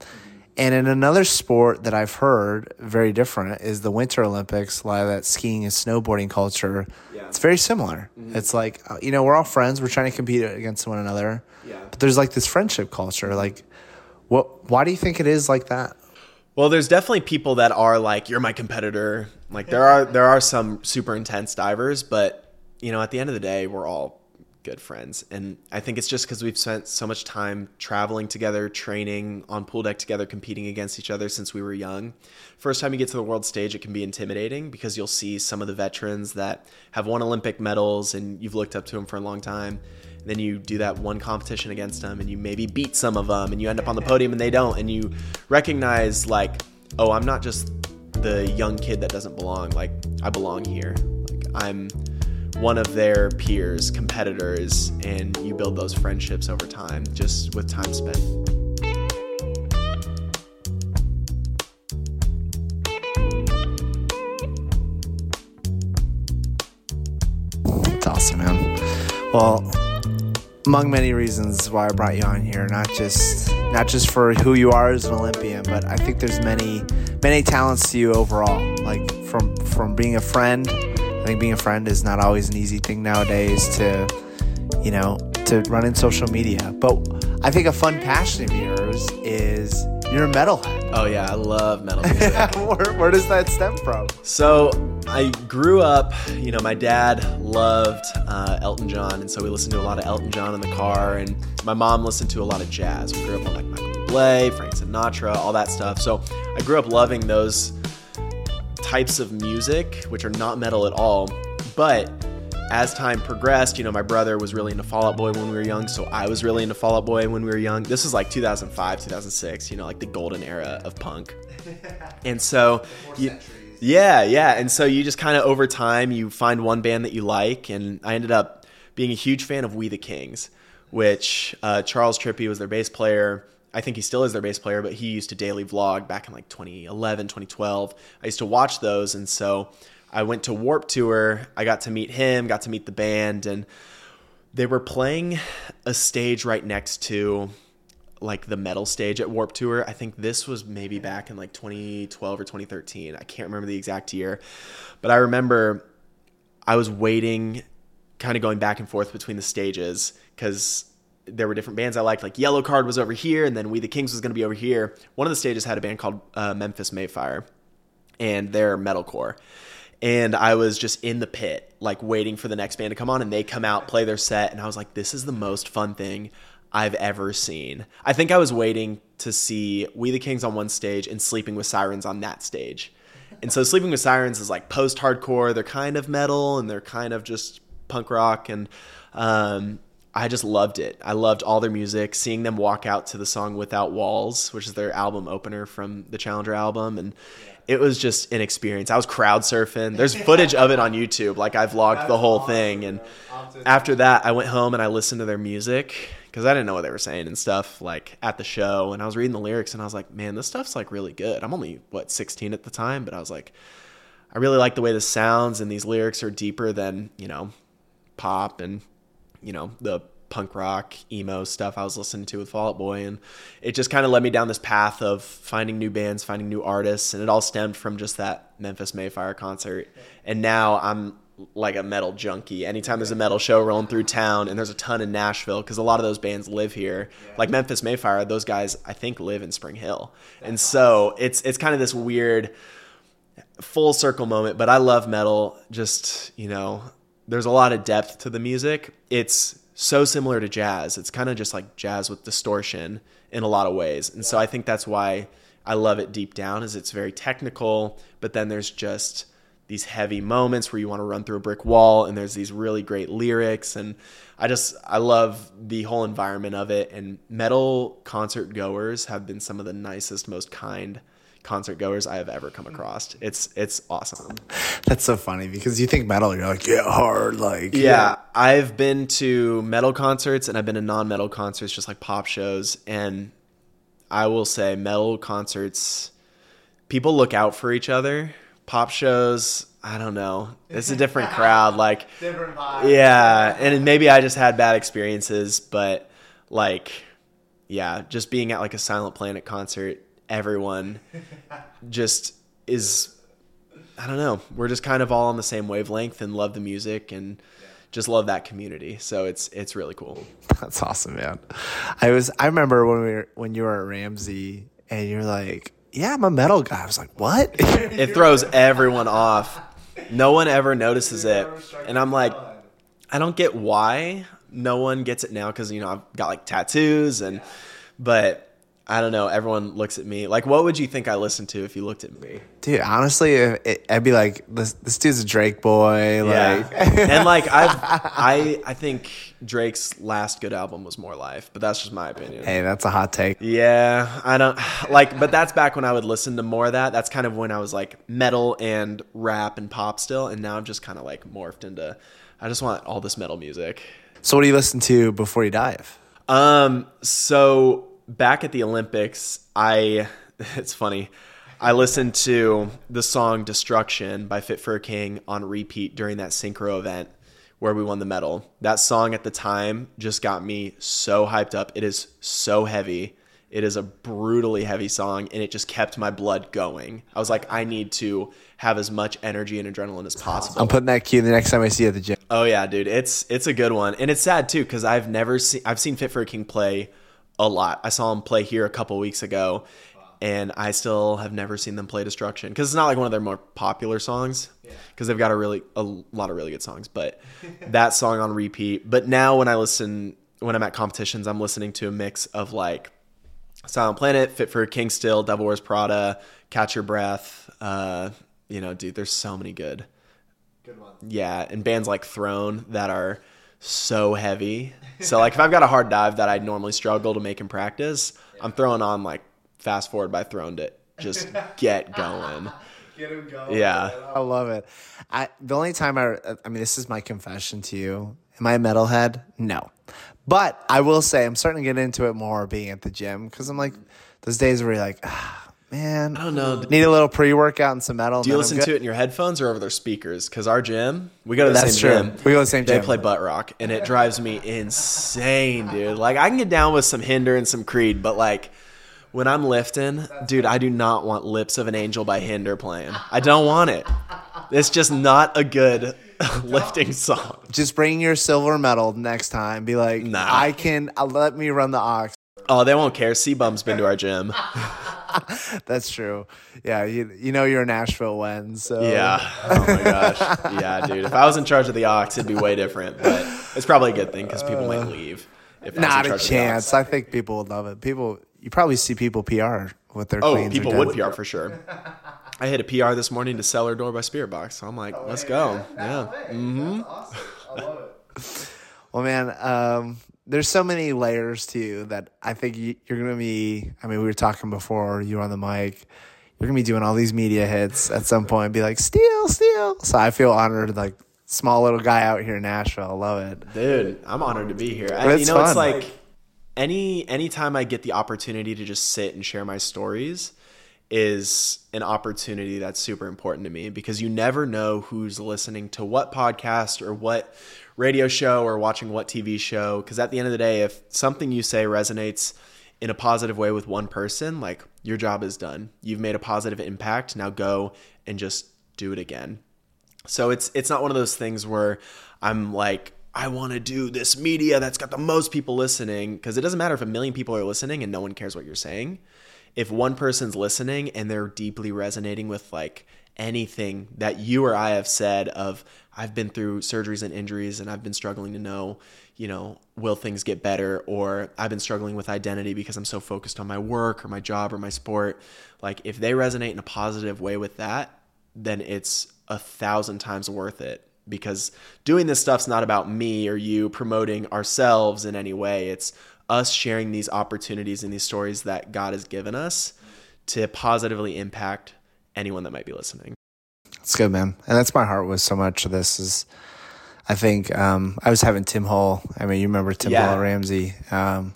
And in another sport that I've heard very different is the Winter Olympics, a lot of that skiing and snowboarding culture. Yeah. It's very similar. Mm-hmm. It's like, uh, you know, we're all friends. We're trying to compete against one another. Yeah. But there's like this friendship culture. Like, what? why do you think it is like that? Well, there's definitely people that are like, you're my competitor. Like there are there are some super intense divers, but you know, at the end of the day, we're all good friends. And I think it's just because we've spent so much time traveling together, training on pool deck together, competing against each other since we were young. First time you get to the world stage, it can be intimidating because you'll see some of the veterans that have won Olympic medals and you've looked up to them for a long time. And then you do that one competition against them and you maybe beat some of them and you end up on the podium and they don't. And you recognize, like, oh, I'm not just the young kid that doesn't belong. Like, I belong here. Like, I'm one of their peers, competitors, and you build those friendships over time just with time spent. Awesome, man. Well, among many reasons why I brought you on here, not just not just for who you are as an Olympian, but I think there's many many talents to you overall. Like from from being a friend I think being a friend is not always an easy thing nowadays to, you know, to run in social media. But I think a fun passion of yours is you're a metalhead. Oh yeah, I love metal music. *laughs* where, where does that stem from? So I grew up, you know, my dad loved uh, Elton John, and so we listened to a lot of Elton John in the car, and my mom listened to a lot of jazz. We grew up on like Michael Bublé, Frank Sinatra, all that stuff. So I grew up loving those types of music, which are not metal at all. But as time progressed, you know, my brother was really into Fall Out Boy when we were young, so I was really into Fall Out Boy when we were young. This was like 2005, 2006, you know, like the golden era of punk. *laughs* And so, you, yeah, yeah. And so you just kind of over time, you find one band that you like, and I ended up being a huge fan of We the Kings, which uh, Charles Trippy was their bass player. I think he still is their bass player, but he used to daily vlog back in like 2011, 2012. I used to watch those, and so I went to Warped Tour. I got to meet him, got to meet the band, and they were playing a stage right next to like the metal stage at Warped Tour. I think this was maybe back in like 2012 or 2013. I can't remember the exact year, but I remember I was waiting, kind of going back and forth between the stages because there were different bands I liked. Like Yellowcard was over here, and then We the Kings was going to be over here. One of the stages had a band called uh, Memphis May Fire, and they're metalcore and I was just in the pit, like waiting for the next band to come on, and they come out, play their set, and I was like, this is the most fun thing I've ever seen. I think I was waiting to see We the Kings on one stage and Sleeping with Sirens on that stage. And so Sleeping with Sirens is like post hardcore. They're kind of metal and they're kind of just punk rock. And um, I just loved it. I loved all their music. Seeing them walk out to the song Without Walls, which is their album opener from the Challenger album. And it was just an experience. I was crowd surfing. There's *laughs* footage of it on YouTube. Like I vlogged the whole thing. And after that, I went home and I listened to their music because I didn't know what they were saying and stuff like at the show. And I was reading the lyrics and I was like, man, this stuff's like really good. I'm only what 16 at the time, but I was like, I really like the way this sounds and these lyrics are deeper than you know pop and you know the punk rock emo stuff I was listening to with Fall Out Boy, and it just kind of led me down this path of finding new bands, finding new artists, and it all stemmed from just that Memphis May Fire concert. And now I'm like a metal junkie. Anytime there's a metal show rolling through town, and there's a ton in Nashville because a lot of those bands live here. Like Memphis May Fire, those guys I think live in Spring Hill, and so it's it's kind of this weird full circle moment. But I love metal. Just you know, there's a lot of depth to the music. It's so similar to jazz. It's kind of just like jazz with distortion in a lot of ways. And so I think that's why I love it deep down is it's very technical, but then there's just these heavy moments where you want to run through a brick wall and there's these really great lyrics and I just I love the whole environment of it and metal concert goers have been some of the nicest most kind concert goers I have ever come across. It's it's awesome. That's so funny because you think metal, you're like, yeah, hard, like yeah. yeah. I've been to metal concerts and I've been to non-metal concerts, just like pop shows, and I will say metal concerts, people look out for each other. Pop shows, I don't know. It's a different *laughs* crowd. Like, different vibe. Yeah, and maybe I just had bad experiences, but like, yeah, just being at like a Silent Planet concert everyone *laughs* just is I don't know. We're just kind of all on the same wavelength and love the music and just love that community. So it's it's really cool. *laughs* That's awesome, man. I was I remember when we were when you were at Ramsey and you're like, "Yeah, I'm a metal guy." I was like, "What?" *laughs* it throws everyone off. No one ever notices it. And I'm like, I don't get why no one gets it now cuz you know, I've got like tattoos and but I don't know. Everyone looks at me like, what would you think I listened to if you looked at me, dude? Honestly, it, I'd be like, this, this dude's a Drake boy, like, yeah. and like I, *laughs* I, I think Drake's last good album was More Life, but that's just my opinion. Hey, that's a hot take. Yeah, I don't *sighs* like, but that's back when I would listen to more of that. That's kind of when I was like metal and rap and pop still, and now I'm just kind of like morphed into. I just want all this metal music. So, what do you listen to before you dive? Um, so back at the Olympics, I *laughs* it's funny. I listened to the song Destruction by Fit for a King on repeat during that synchro event where we won the medal. That song at the time just got me so hyped up. It is so heavy. It is a brutally heavy song and it just kept my blood going. I was like, I need to have as much energy and adrenaline as possible. I'm putting that cue the next time I see you at the gym. Oh yeah, dude. It's it's a good one. And it's sad too, because I've never seen I've seen Fit for a King play a lot. I saw them play here a couple weeks ago, and I still have never seen them play Destruction because it's not like one of their more popular songs because they've got a really a lot of really good songs. But that song on repeat. But now when I listen, when I'm at competitions, I'm listening to a mix of like Silent Planet, Fit for a King Still, Devil Wears Prada, Catch Your Breath. Uh, you know, dude, there's so many good. Good ones. Yeah, and bands like Thrown that are so heavy. So like if I've got a hard dive that I'd normally struggle to make in practice, I'm throwing on like Fast Forward by throwing it. just get going. Get him going. Yeah. I love it. I the only time I I mean this is my confession to you. Am I a metalhead? No. But I will say I'm starting to get into it more being at the gym because I'm like those days where you're like, ah, man, I don't know. need a little pre workout and some metal. Do you listen to it in your headphones or over their speakers? Because our gym, we go to the That's same true. gym. We go to the same They gym. They play butt rock, and it drives me insane, dude. Like I can get down with some Hinder and some Creed, but like when I'm lifting, dude, I do not want "Lips of an Angel" by Hinder playing. I don't want it. It's just not a good *laughs* lifting song. Just bring your silver medal next time. Be like, Nah. I can. Uh, let me run the ox. Oh, they won't care. C-Bum's been to our gym. *laughs* *laughs* That's true. Yeah, you you know you're a Nashville when so Yeah. Oh my gosh. Yeah, dude. If I was in charge of the Ox, it'd be way different. But it's probably a good thing because people might leave. If I was in Not a charge of the Ox. chance. I think people would love it. People, you probably see people PR with their Oh, queens. people would. PR for sure. I hit a PR this morning to Cellar Door by Spiritbox. So I'm like, let's go. Yeah. Mm-hmm. *laughs* Well, man, um, there's so many layers to you that I think you, you're gonna be. I mean, we were talking before you were on the mic. You're gonna be doing all these media hits at some point. Be like, Steele, Steele. So I feel honored. Like small little guy out here in Nashville. I love it. Dude, I'm honored to be here. I, you it's know, it's fun. like any anytime I get the opportunity to just sit and share my stories is an opportunity that's super important to me because you never know who's listening to what podcast or what radio show or watching what TV show because at the end of the day if something you say resonates in a positive way with one person like your job is done. You've made a positive impact. Now go and just do it again. So it's it's not one of those things where I'm like I want to do this media that's got the most people listening because it doesn't matter if a million people are listening and no one cares what you're saying. If one person's listening and they're deeply resonating with like anything that you or I have said of I've been through surgeries and injuries and I've been struggling to know, you know, will things get better or I've been struggling with identity because I'm so focused on my work or my job or my sport. Like if they resonate in a positive way with that, then it's a thousand times worth it because doing this stuff's not about me or you promoting ourselves in any way. It's us sharing these opportunities and these stories that God has given us to positively impact anyone that might be listening. It's good, man. And that's my heart with so much of this is I think um, I was having Tim Hall. I mean, you remember Tim Yeah. Hall Ramsey. Um,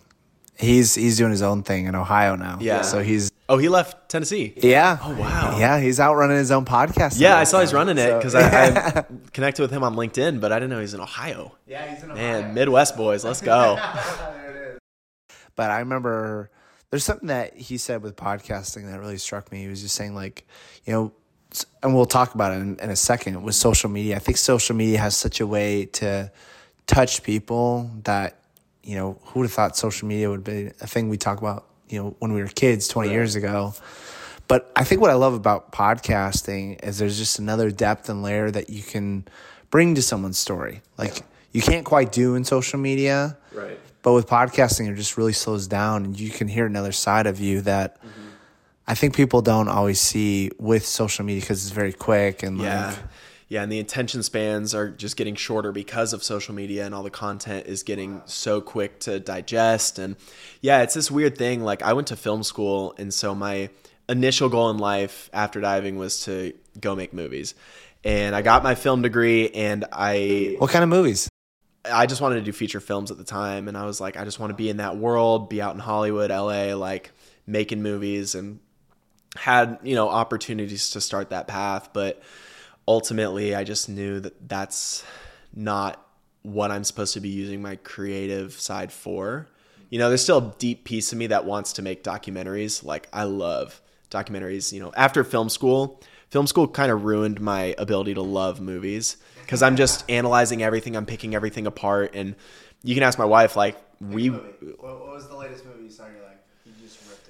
he's he's doing his own thing in Ohio now. Yeah. So he's Oh, he left Tennessee. yeah. Oh, wow. Yeah, he's out running his own podcast. Yeah. I saw he's running it So- because I, I *laughs* connected with him on LinkedIn, but I didn't know he's in Ohio. yeah, he's in Ohio. Man, Midwest boys, let's go. *laughs* But I remember there's something that he said with podcasting that really struck me. He was just saying like, you know, and we'll talk about it in, in a second with social media. I think social media has such a way to touch people that, you know, who would have thought social media would be a thing we talk about, you know, when we were kids 20 years ago. But I think what I love about podcasting is there's just another depth and layer that you can bring to someone's story. Like you can't quite do in social media. Right. But with podcasting, it just really slows down and you can hear another side of you that I think people don't always see with social media because it's very quick and Yeah. like, Yeah, and the attention spans are just getting shorter because of social media and all the content is getting so quick to digest. And yeah, it's this weird thing. Like, I went to film school, and so my initial goal in life after diving was to go make movies. And I got my film degree, and I what kind of movies? I just wanted to do feature films at the time, and I was like, I just want to be in that world, be out in Hollywood, LA, like making movies, and had you know opportunities to start that path, but ultimately, I just knew that that's not what I'm supposed to be using my creative side for. You know, there's still a deep piece of me that wants to make documentaries. Like I love documentaries. You know, after film school, film school kind of ruined my ability to love movies because I'm just analyzing everything. I'm picking everything apart, and you can ask my wife. Like we What was the latest movie you saw? You're like, you just ripped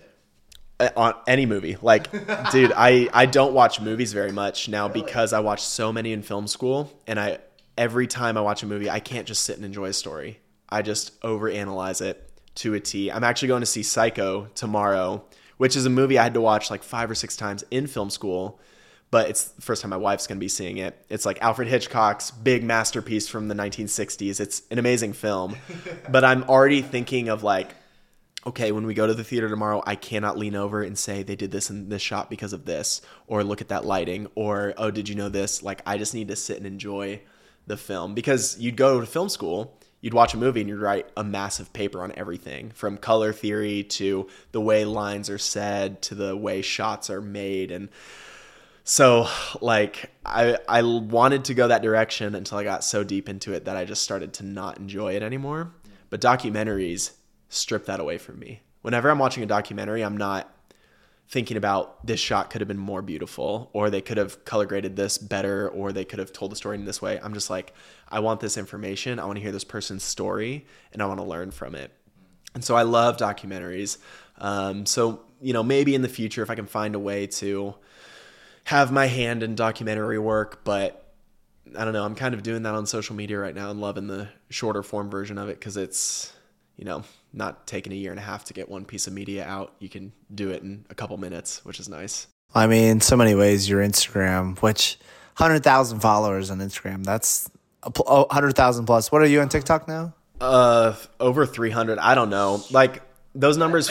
it. uh, on any movie. Like, *laughs* dude, I I don't watch movies very much now because I watched so many in film school, and I every time I watch a movie, I can't just sit and enjoy a story. I just overanalyze it. to a T. I'm actually going to see Psycho tomorrow, which is a movie I had to watch like five or six times in film school. But it's the first time my wife's going to be seeing it. It's like Alfred Hitchcock's big masterpiece from the 1960s. It's an amazing film. *laughs* but I'm already thinking of like, okay, when we go to the theater tomorrow, I cannot lean over and say they did this in this shot because of this, or look at that lighting, or oh, did you know this? Like, I just need to sit and enjoy the film because you'd go to film school, you'd watch a movie, and you'd write a massive paper on everything from color theory to the way lines are said to the way shots are made. And so, *sighs* like, I, I wanted to go that direction until I got so deep into it that I just started to not enjoy it anymore. But documentaries, strip that away from me. Whenever I'm watching a documentary, I'm not thinking about this shot could have been more beautiful or they could have color graded this better or they could have told the story in this way. I'm just like, I want this information. I want to hear this person's story and I want to learn from it. And so I love documentaries. Um, so, you know, maybe in the future, if I can find a way to have my hand in documentary work, but I don't know, I'm kind of doing that on social media right now and loving the shorter form version of it because it's, you know, not taking a year and a half to get one piece of media out. You can do it in a couple minutes, which is nice. I mean, so many ways your Instagram, which 100,000 followers on Instagram, that's a 100,000 plus. What are you on TikTok now? Uh, over 300. I don't know. Like those numbers,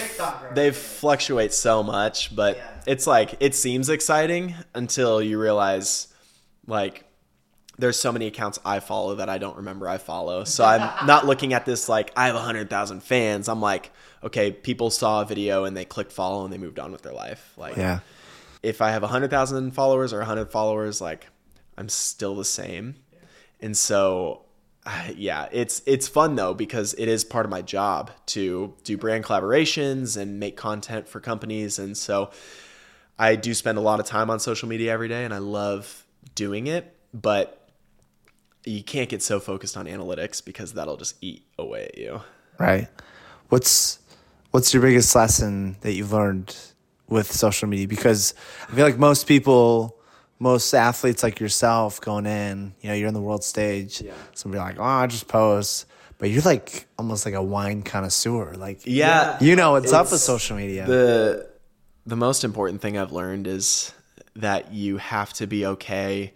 they fluctuate so much, but yeah. it's like, it seems exciting until you realize like there's so many accounts I follow that I don't remember I follow. So I'm *laughs* not looking at this like I have 100,000 fans. I'm like, okay, people saw a video and they clicked follow and they moved on with their life. Like yeah. if I have 100,000 followers or 100 followers, like I'm still the same. And so *sighs* yeah, it's it's fun though because it is part of my job to do brand collaborations and make content for companies and so I do spend a lot of time on social media every day and I love doing it, but you can't get so focused on analytics because that'll just eat away at you. Right. What's what's your biggest lesson that you've learned with social media? Because I feel like most people, most athletes like yourself going in, you know, you're on the world stage. Yeah. Somebody like, oh, I just post. But you're like almost like a wine connoisseur. Like, yeah, you know what's up with social media. The the most important thing I've learned is that you have to be okay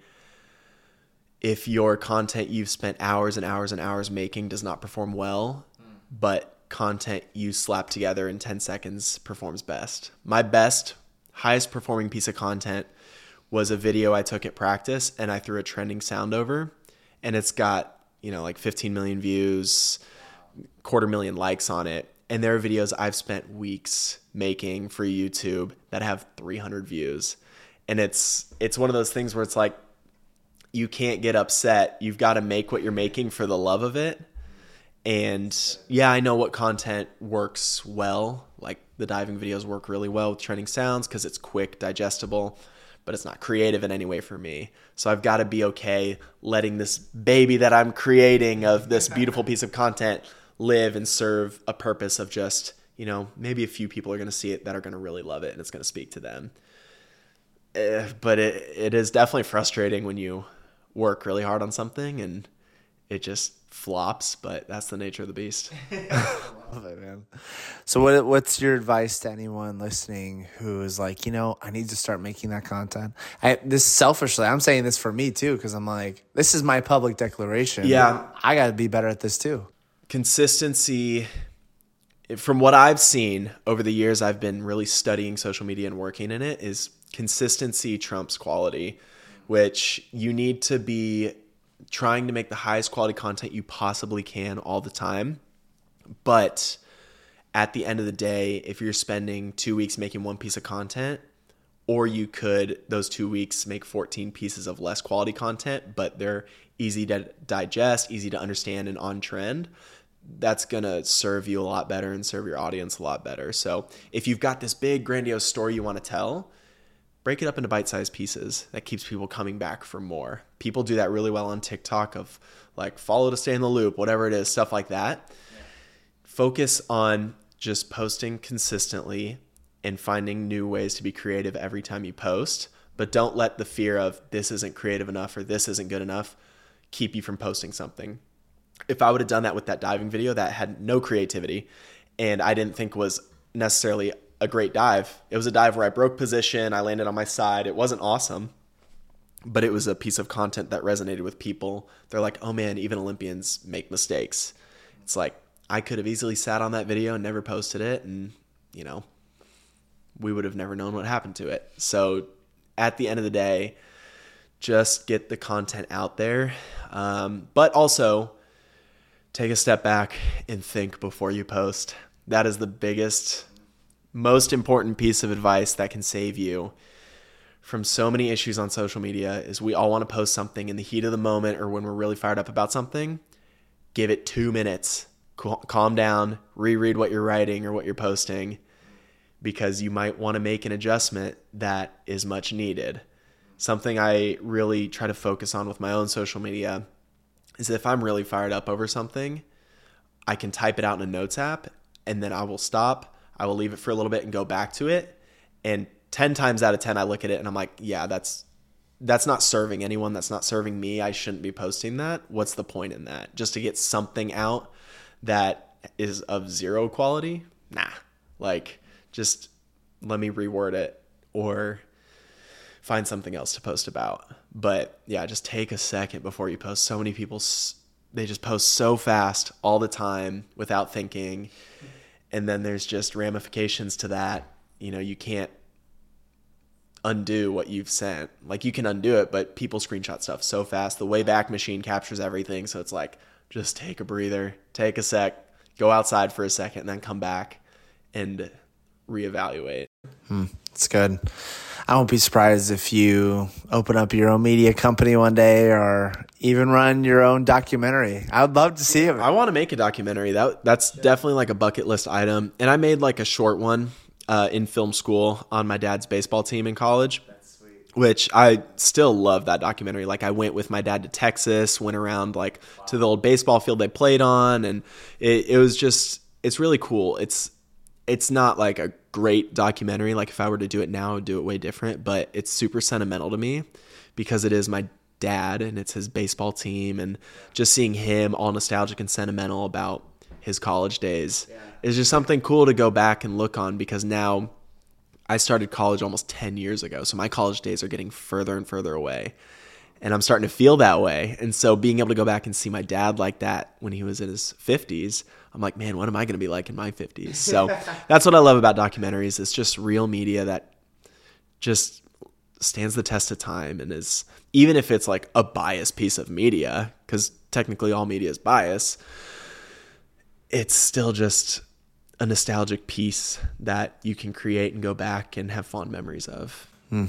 if your content you've spent hours and hours and hours making does not perform well, mm. but content you slap together in 10 seconds performs best. My best, highest performing piece of content was a video I took at practice and I threw a trending sound over and it's got, you know, like 15 million views, quarter million likes on it. And there are videos I've spent weeks making for YouTube that have 300 views. And it's it's one of those things where it's like you can't get upset. You've got to make what you're making for the love of it. And yeah, I know what content works well. Like the diving videos work really well with trending sounds because it's quick, digestible, but it's not creative in any way for me. So I've got to be okay letting this baby that I'm creating of this beautiful piece of content live and serve a purpose of just, you know, maybe a few people are going to see it that are going to really love it and it's going to speak to them. Eh, but it, it is definitely frustrating when you work really hard on something and it just flops, but that's the nature of the beast. *laughs* love it, man. So, what what's your advice to anyone listening who is like, you know, I need to start making that content? I this selfishly, I'm saying this for me too because I'm like, this is my public declaration. Yeah, I got to be better at this too. Consistency. Eh, from what I've seen over the years, I've been really studying social media and working in it. Is consistency trumps quality which you need to be trying to make the highest quality content you possibly can all the time. But at the end of the day, if you're spending two weeks making one piece of content, or you could those two weeks make 14 pieces of less quality content, but they're easy to digest, easy to understand, and on trend. That's gonna serve you a lot better and serve your audience a lot better. So, if you've got this big, grandiose story you wanna tell, break it up into bite-sized pieces that keeps people coming back for more people do that really well on tiktok of like follow to stay in the loop whatever it is stuff like that yeah. focus on just posting consistently and finding new ways to be creative every time you post but don't let the fear of this isn't creative enough or this isn't good enough keep you from posting something if i would have done that with that diving video that had no creativity and I didn't think was necessarily a great dive. It was a dive where I broke position, I landed on my side. It wasn't awesome, but it was a piece of content that resonated with people. They're like, "Oh man, even Olympians make mistakes." It's like I could have easily sat on that video and never posted it and, you know, we would have never known what happened to it. So, at the end of the day, just get the content out there. Um, but also take a step back and think before you post. That is the biggest, most important piece of advice that can save you from so many issues on social media is we all want to post something in the heat of the moment or when we're really fired up about something. Give it two minutes. Calm down, reread what you're writing or what you're posting because you might want to make an adjustment that is much needed something I really try to focus on with my own social media is if I'm really fired up over something, I can type it out in a notes app and then I will stop. I will leave it for a little bit and go back to it. And 10 times out of 10 I look at it and I'm like, yeah, that's that's not serving anyone. That's not serving me. I shouldn't be posting that. What's the point in that? Just to get something out that is of zero quality? Nah. Like just let me reword it or find something else to post about. But yeah, just take a second before you post. So many people they just post so fast all the time without thinking. And then there's just ramifications to that. You know, you can't undo what you've sent. Like you can undo it, but people screenshot stuff so fast. The Wayback Machine captures everything, so it's like just take a breather, take a sec, go outside for a second, and then come back and reevaluate. Hmm, it's good. I won't be surprised if you open up your own media company one day or even run your own documentary. I would love to see it. I want to make a documentary. That that's definitely like a bucket list item. And I made like a short one uh, in film school on my dad's baseball team in college. Which I still love that documentary. Like I went with my dad to Texas, went around like wow. to the old baseball field they played on, and it, it was just it's really cool. It's it's not like a great documentary. Like if I were to do it now, I would do it way different. But it's super sentimental to me because it is my dad and it's his baseball team and just seeing him all nostalgic and sentimental about his college days yeah. is just something cool to go back and look on because now I started college almost 10 years ago. So my college days are getting further and further away. And I'm starting to feel that way. And so being able to go back and see my dad like that when he was in his 50s, I'm like, man, what am I going to be like in my 50s? So *laughs* that's what I love about documentaries. It's just real media that just stands the test of time and is, even if it's like a biased piece of media, because technically all media is bias, it's still just a nostalgic piece that you can create and go back and have fond memories of. Hmm.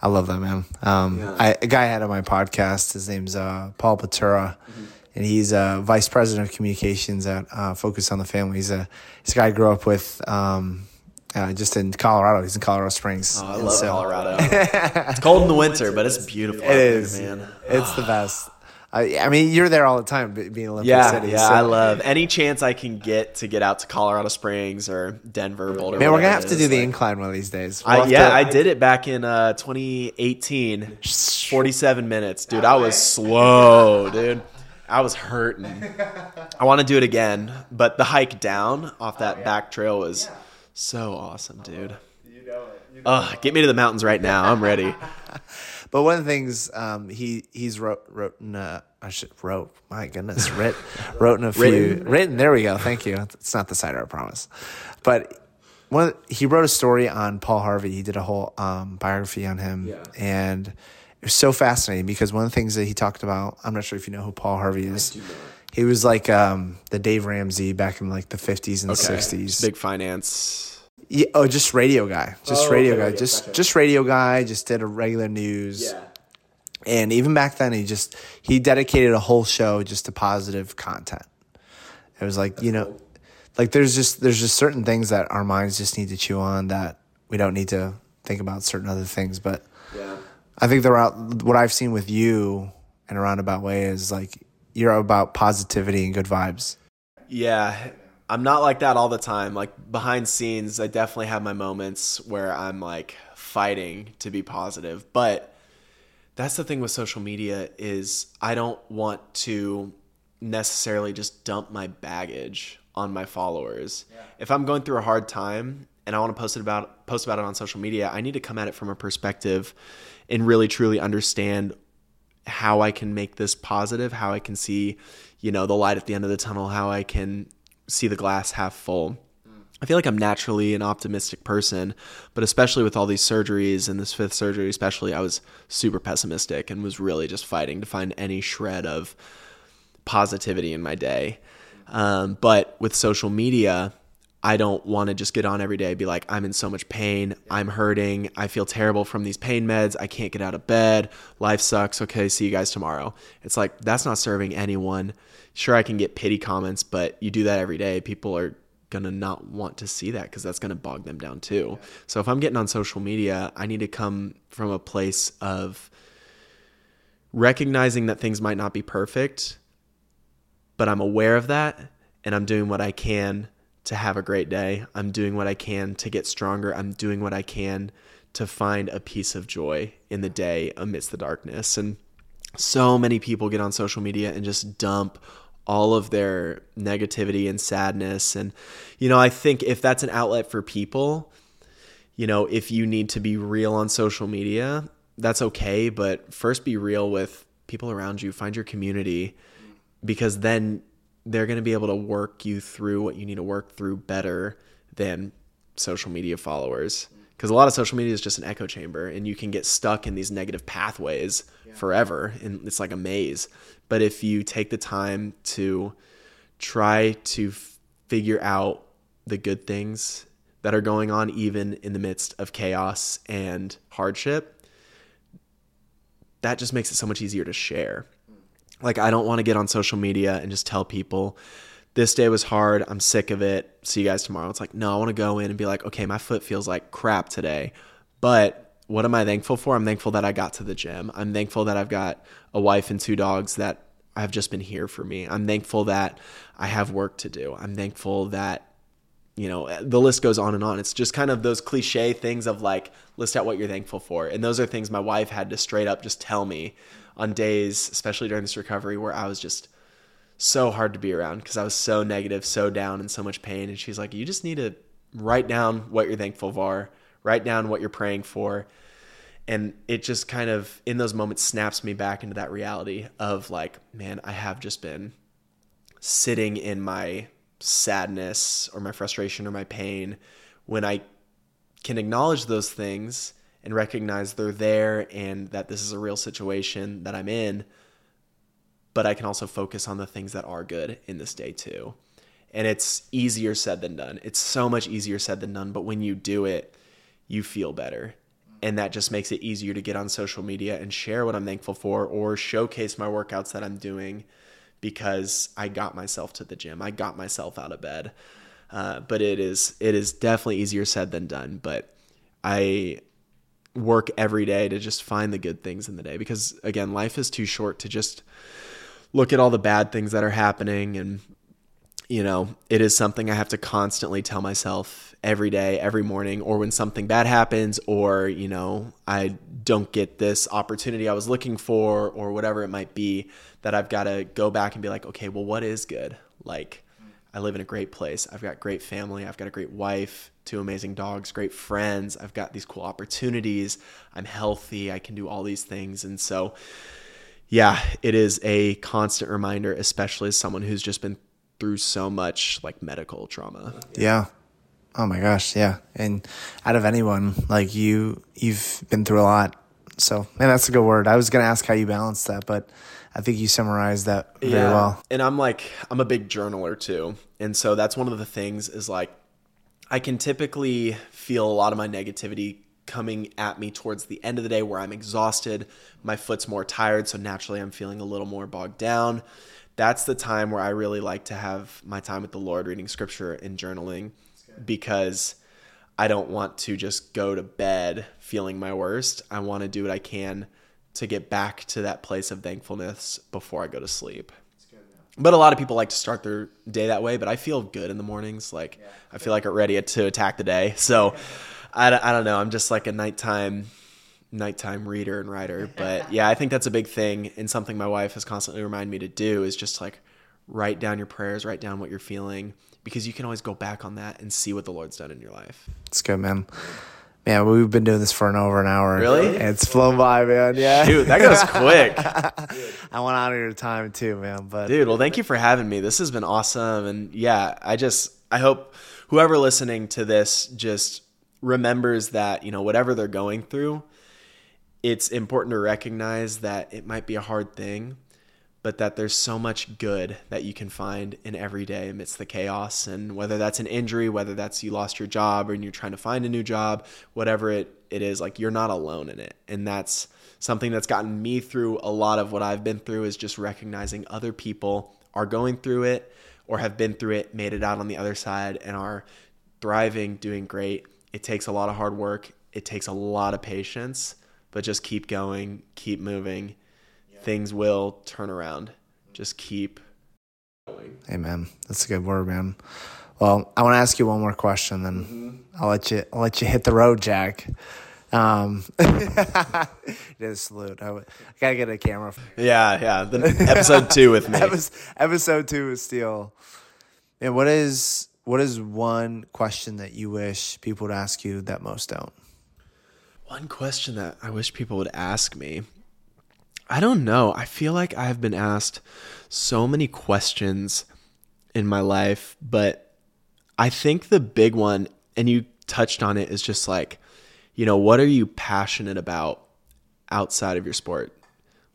I love that man. Um, yeah. I, a guy I had on my podcast. His name's uh, Paul Batura. Mm-hmm and he's a vice president of communications at uh, Focus on the Family. He's a he's a guy I grew up with. Um, uh, just in Colorado, he's in Colorado Springs. Oh, I love so. Colorado. *laughs* it's cold in the winter, but it's beautiful. It is, man. It's the best. I, I, mean, you're there all the time, being Olympic yeah, City. Yeah, so. I love any chance I can get to get out to Colorado Springs or Denver, Boulder. Man, we're gonna have to do the incline one of these days. We'll I, yeah, to, I did it back in uh, 2018. 47 minutes, dude. I was slow, dude. I was hurting. I want to do it again, but the hike down off that oh, yeah. back trail was yeah. so awesome, dude. You know it. You know Ugh, get me to the mountains right now. I'm ready. *laughs* but one of the things um, he he's wrote wrote uh, I should wrote my goodness writ *laughs* wrote in a few written. written there we go thank you it's not the cider I promise but one he wrote a story on Paul Harvey he did a whole um, biography on him yeah. and it was so fascinating because one of the things that he talked about, I'm not sure if you know who Paul Harvey is. He was like um, the Dave Ramsey back in like the 50s and okay. 60s. Big finance. Yeah, oh, just radio guy. Just oh, radio okay, guy. just gotcha. just radio guy. Just did a regular news. Yeah. And even back then, he just he dedicated a whole show just to positive content. It was like That's you know, cool. like there's just there's just certain things that our minds just need to chew on that we don't need to think about certain other things. But yeah. I think the route, what I've seen with you in a roundabout way is like you're about positivity and good vibes. Yeah. I'm not like that all the time. Like behind scenes, I definitely have my moments where I'm like fighting to be positive. But that's the thing with social media is I don't want to necessarily just dump my baggage on my followers. If I'm going through a hard time and I want to post it about post about it on social media, I need to come at it from a perspective and really truly understand how I can make this positive, how I can see, you know, the light at the end of the tunnel, how I can see the glass half full. I feel like I'm naturally an optimistic person, but especially with all these surgeries and this fifth surgery, especially, I was super pessimistic and was really just fighting to find any shred of positivity in my day. Um, but with social media, I don't want to just get on every day be like, I'm in so much pain. I'm hurting. I feel terrible from these pain meds. I can't get out of bed. Life sucks. Okay, see you guys tomorrow. It's like, that's not serving anyone. Sure, I can get pity comments, but you do that every day. People are going to not want to see that because that's going to bog them down too. So if I'm getting on social media, I need to come from a place of recognizing that things might not be perfect, but I'm aware of that and I'm doing what I can to have a great day. I'm doing what I can to get stronger. I'm doing what I can to find a piece of joy in the day amidst the darkness. And so many people get on social media and just dump all of their negativity and sadness. And, you know, I think if that's an outlet for people, you know, if you need to be real on social media, that's okay. But first be real with people around you, find your community, because then they're going to be able to work you through what you need to work through better than social media followers. Because a lot of social media is just an echo chamber, and you can get stuck in these negative pathways yeah. forever, and it's like a maze. But if you take the time to try to figure out the good things that are going on, even in the midst of chaos and hardship, that just makes it so much easier to share. Like, I don't want to get on social media and just tell people, this day was hard. I'm sick of it. See you guys tomorrow. It's like, no, I want to go in and be like, okay, my foot feels like crap today, but what am I thankful for? I'm thankful that I got to the gym. I'm thankful that I've got a wife and two dogs that have just been here for me. I'm thankful that I have work to do. I'm thankful that you know, the list goes on and on. It's just kind of those cliche things of like list out what you're thankful for. And those are things my wife had to straight up just tell me on days, especially during this recovery where I was just so hard to be around because I was so negative, so down and so much pain and she's like, "You just need to write down what you're thankful for, write down what you're praying for." and it just kind of in those moments snaps me back into that reality of like man i have just been sitting in my sadness or my frustration or my pain when i can acknowledge those things and recognize they're there and that this is a real situation that i'm in but i can also focus on the things that are good in this day too and it's easier said than done it's so much easier said than done but when you do it you feel better and that just makes it easier to get on social media and share what I'm thankful for or showcase my workouts that I'm doing because I got myself to the gym. I got myself out of bed. Uh, but it is it is definitely easier said than done. But I work every day to just find the good things in the day because again, life is too short to just look at all the bad things that are happening and you know, it is something I have to constantly tell myself every day, every morning, or when something bad happens, or, you know, I don't get this opportunity I was looking for, or whatever it might be, that I've got to go back and be like, okay, well, what is good? Like, I live in a great place. I've got great family. I've got a great wife, two amazing dogs, great friends. I've got these cool opportunities. I'm healthy. I can do all these things. And so, yeah, it is a constant reminder, especially as someone who's just been through so much like medical trauma. Yeah. Oh my gosh, yeah. And out of anyone, like you you've been through a lot. So, man, that's a good word. I was going to ask how you balance that, but I think you summarized that very yeah. well. And I'm like I'm a big journaler too. And so that's one of the things is like I can typically feel a lot of my negativity coming at me towards the end of the day where I'm exhausted, my foot's more tired, so naturally I'm feeling a little more bogged down that's the time where I really like to have my time with the Lord, reading scripture and journaling, because I don't want to just go to bed feeling my worst. I want to do what I can to get back to that place of thankfulness before I go to sleep. But a lot of people like to start their day that way, but I feel good in the mornings. Like, yeah. I feel like I'm ready to attack the day. So, I, I don't know. I'm just like a nighttime nighttime reader and writer. *laughs* But yeah, I think that's a big thing and something my wife has constantly reminded me to do is just like write down your prayers, write down what you're feeling, because you can always go back on that and see what the Lord's done in your life. It's good, man. Man, we've been doing this for an over an hour. Really? It's flown by, man. Yeah. Dude, that goes *laughs* quick. I want out of your time too, man. But Dude, well, thank you for having me. This has been awesome. And yeah, I just, I hope whoever listening to this just remembers that, you know, whatever they're going through, it's important to recognize that it might be a hard thing, but that there's so much good that you can find in every day amidst the chaos. And whether that's an injury, whether that's you lost your job and you're trying to find a new job, whatever it, it is, like you're not alone in it. And that's something that's gotten me through a lot of what I've been through is just recognizing other people are going through it or have been through it, made it out on the other side, and are thriving, doing great. It takes a lot of hard work, it takes a lot of patience, but just keep going, keep moving things will turn around. Just keep going. Amen. That's a good word, man. Well, I want to ask you one more question, then mm-hmm. I'll let you I'll let you hit the road, Jack. Um, *laughs* it is salute. I, I, gotta get a camera. Yeah, yeah. The episode two with *laughs* me. episode two with Steele. And what is what is one question that you wish people would ask you that most don't? One question that I wish people would ask me. I don't know. I feel like I've been asked so many questions in my life, but I think the big one, and you touched on it, is just like, you know, what are you passionate about outside of your sport?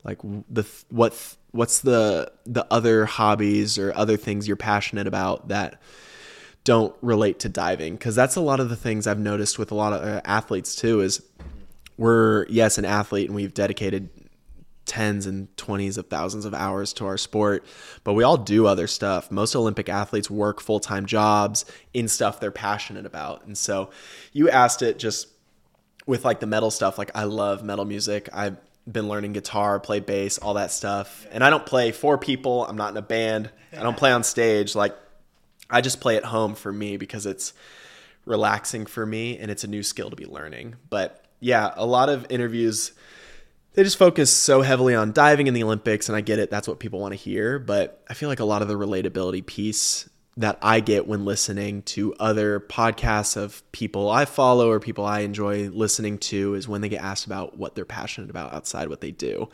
Like the what what's the the other hobbies or other things you're passionate about that don't relate to diving? Because that's a lot of the things I've noticed with a lot of uh, athletes too. Is we're yes an athlete and we've dedicated tens and 20s of thousands of hours to our sport, but we all do other stuff. Most Olympic athletes work full time jobs in stuff they're passionate about. And so you asked it just with like the metal stuff. Like, I love metal music. I've been learning guitar, play bass, all that stuff. And I don't play for people, I'm not in a band, I don't play on stage. Like, I just play at home for me because it's relaxing for me and it's a new skill to be learning. But yeah, a lot of interviews they just focus so heavily on diving in the Olympics, and I get it. That's what people want to hear. But I feel like a lot of the relatability piece that I get when listening to other podcasts of people I follow or people I enjoy listening to is when they get asked about what they're passionate about outside what they do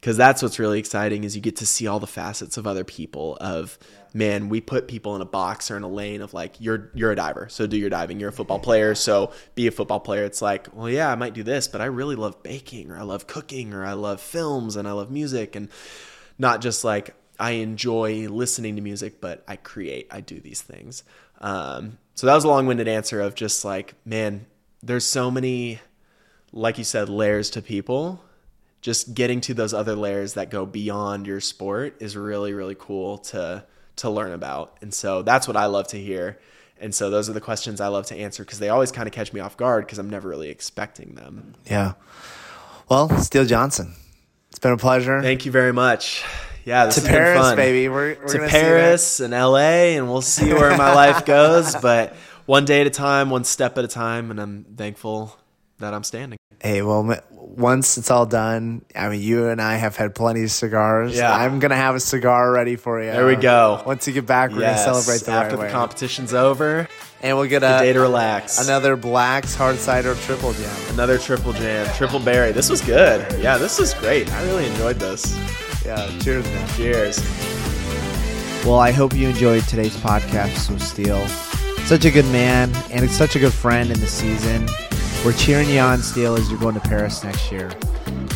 because that's what's really exciting is you get to see all the facets of other people of man we put people in a box or in a lane of like you're you're a diver so do your diving you're a football player so be a football player. It's like well yeah i might do this but i really love baking or i love cooking or i love films and i love music and not just like i enjoy listening to music but i create i do these things. Um, so that was a long-winded answer of just like man there's so many like you said layers to people just getting to those other layers that go beyond your sport is really really cool to to learn about. And so that's what i love to hear. And so those are the questions i love to answer because they always kind of catch me off guard because i'm never really expecting them. Yeah. Well steele johnson it's been a pleasure. Thank you very much. Yeah to paris baby. We're, we're to paris and la and we'll see where my life goes but one day at a time one step at a time and i'm thankful that i'm standing hey well once it's all done, I mean, you and I have had plenty of cigars. Yeah. I'm going to have a cigar ready for you. There we go. Once you get back, we're yes. going to celebrate the After right the way. competition's over. And we'll get a day to relax. Another Blake's hard cider triple jam. Another triple jam, triple berry. This was good. Yeah, this was great. I really enjoyed this. Yeah, cheers, man. Cheers. Well, I hope you enjoyed today's podcast with Steele. Such a good man and such a good friend in the season. We're cheering you on, Steele, as you're going to Paris next year.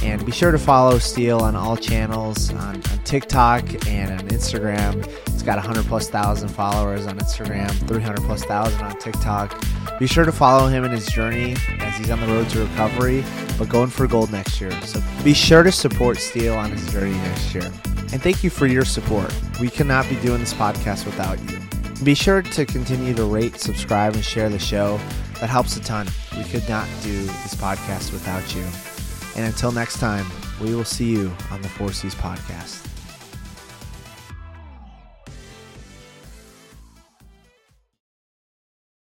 And be sure to follow Steele on all channels on, on TikTok and on Instagram. He's got 100 plus thousand followers on Instagram, 300 plus thousand on TikTok. Be sure to follow him in his journey as he's on the road to recovery, but going for gold next year. So be sure to support Steele on his journey next year. And thank you for your support. We cannot be doing this podcast without you. Be sure to continue to rate, subscribe, and share the show. That helps a ton. We could not do this podcast without you. And until next time, we will see you on the Four Cs podcast.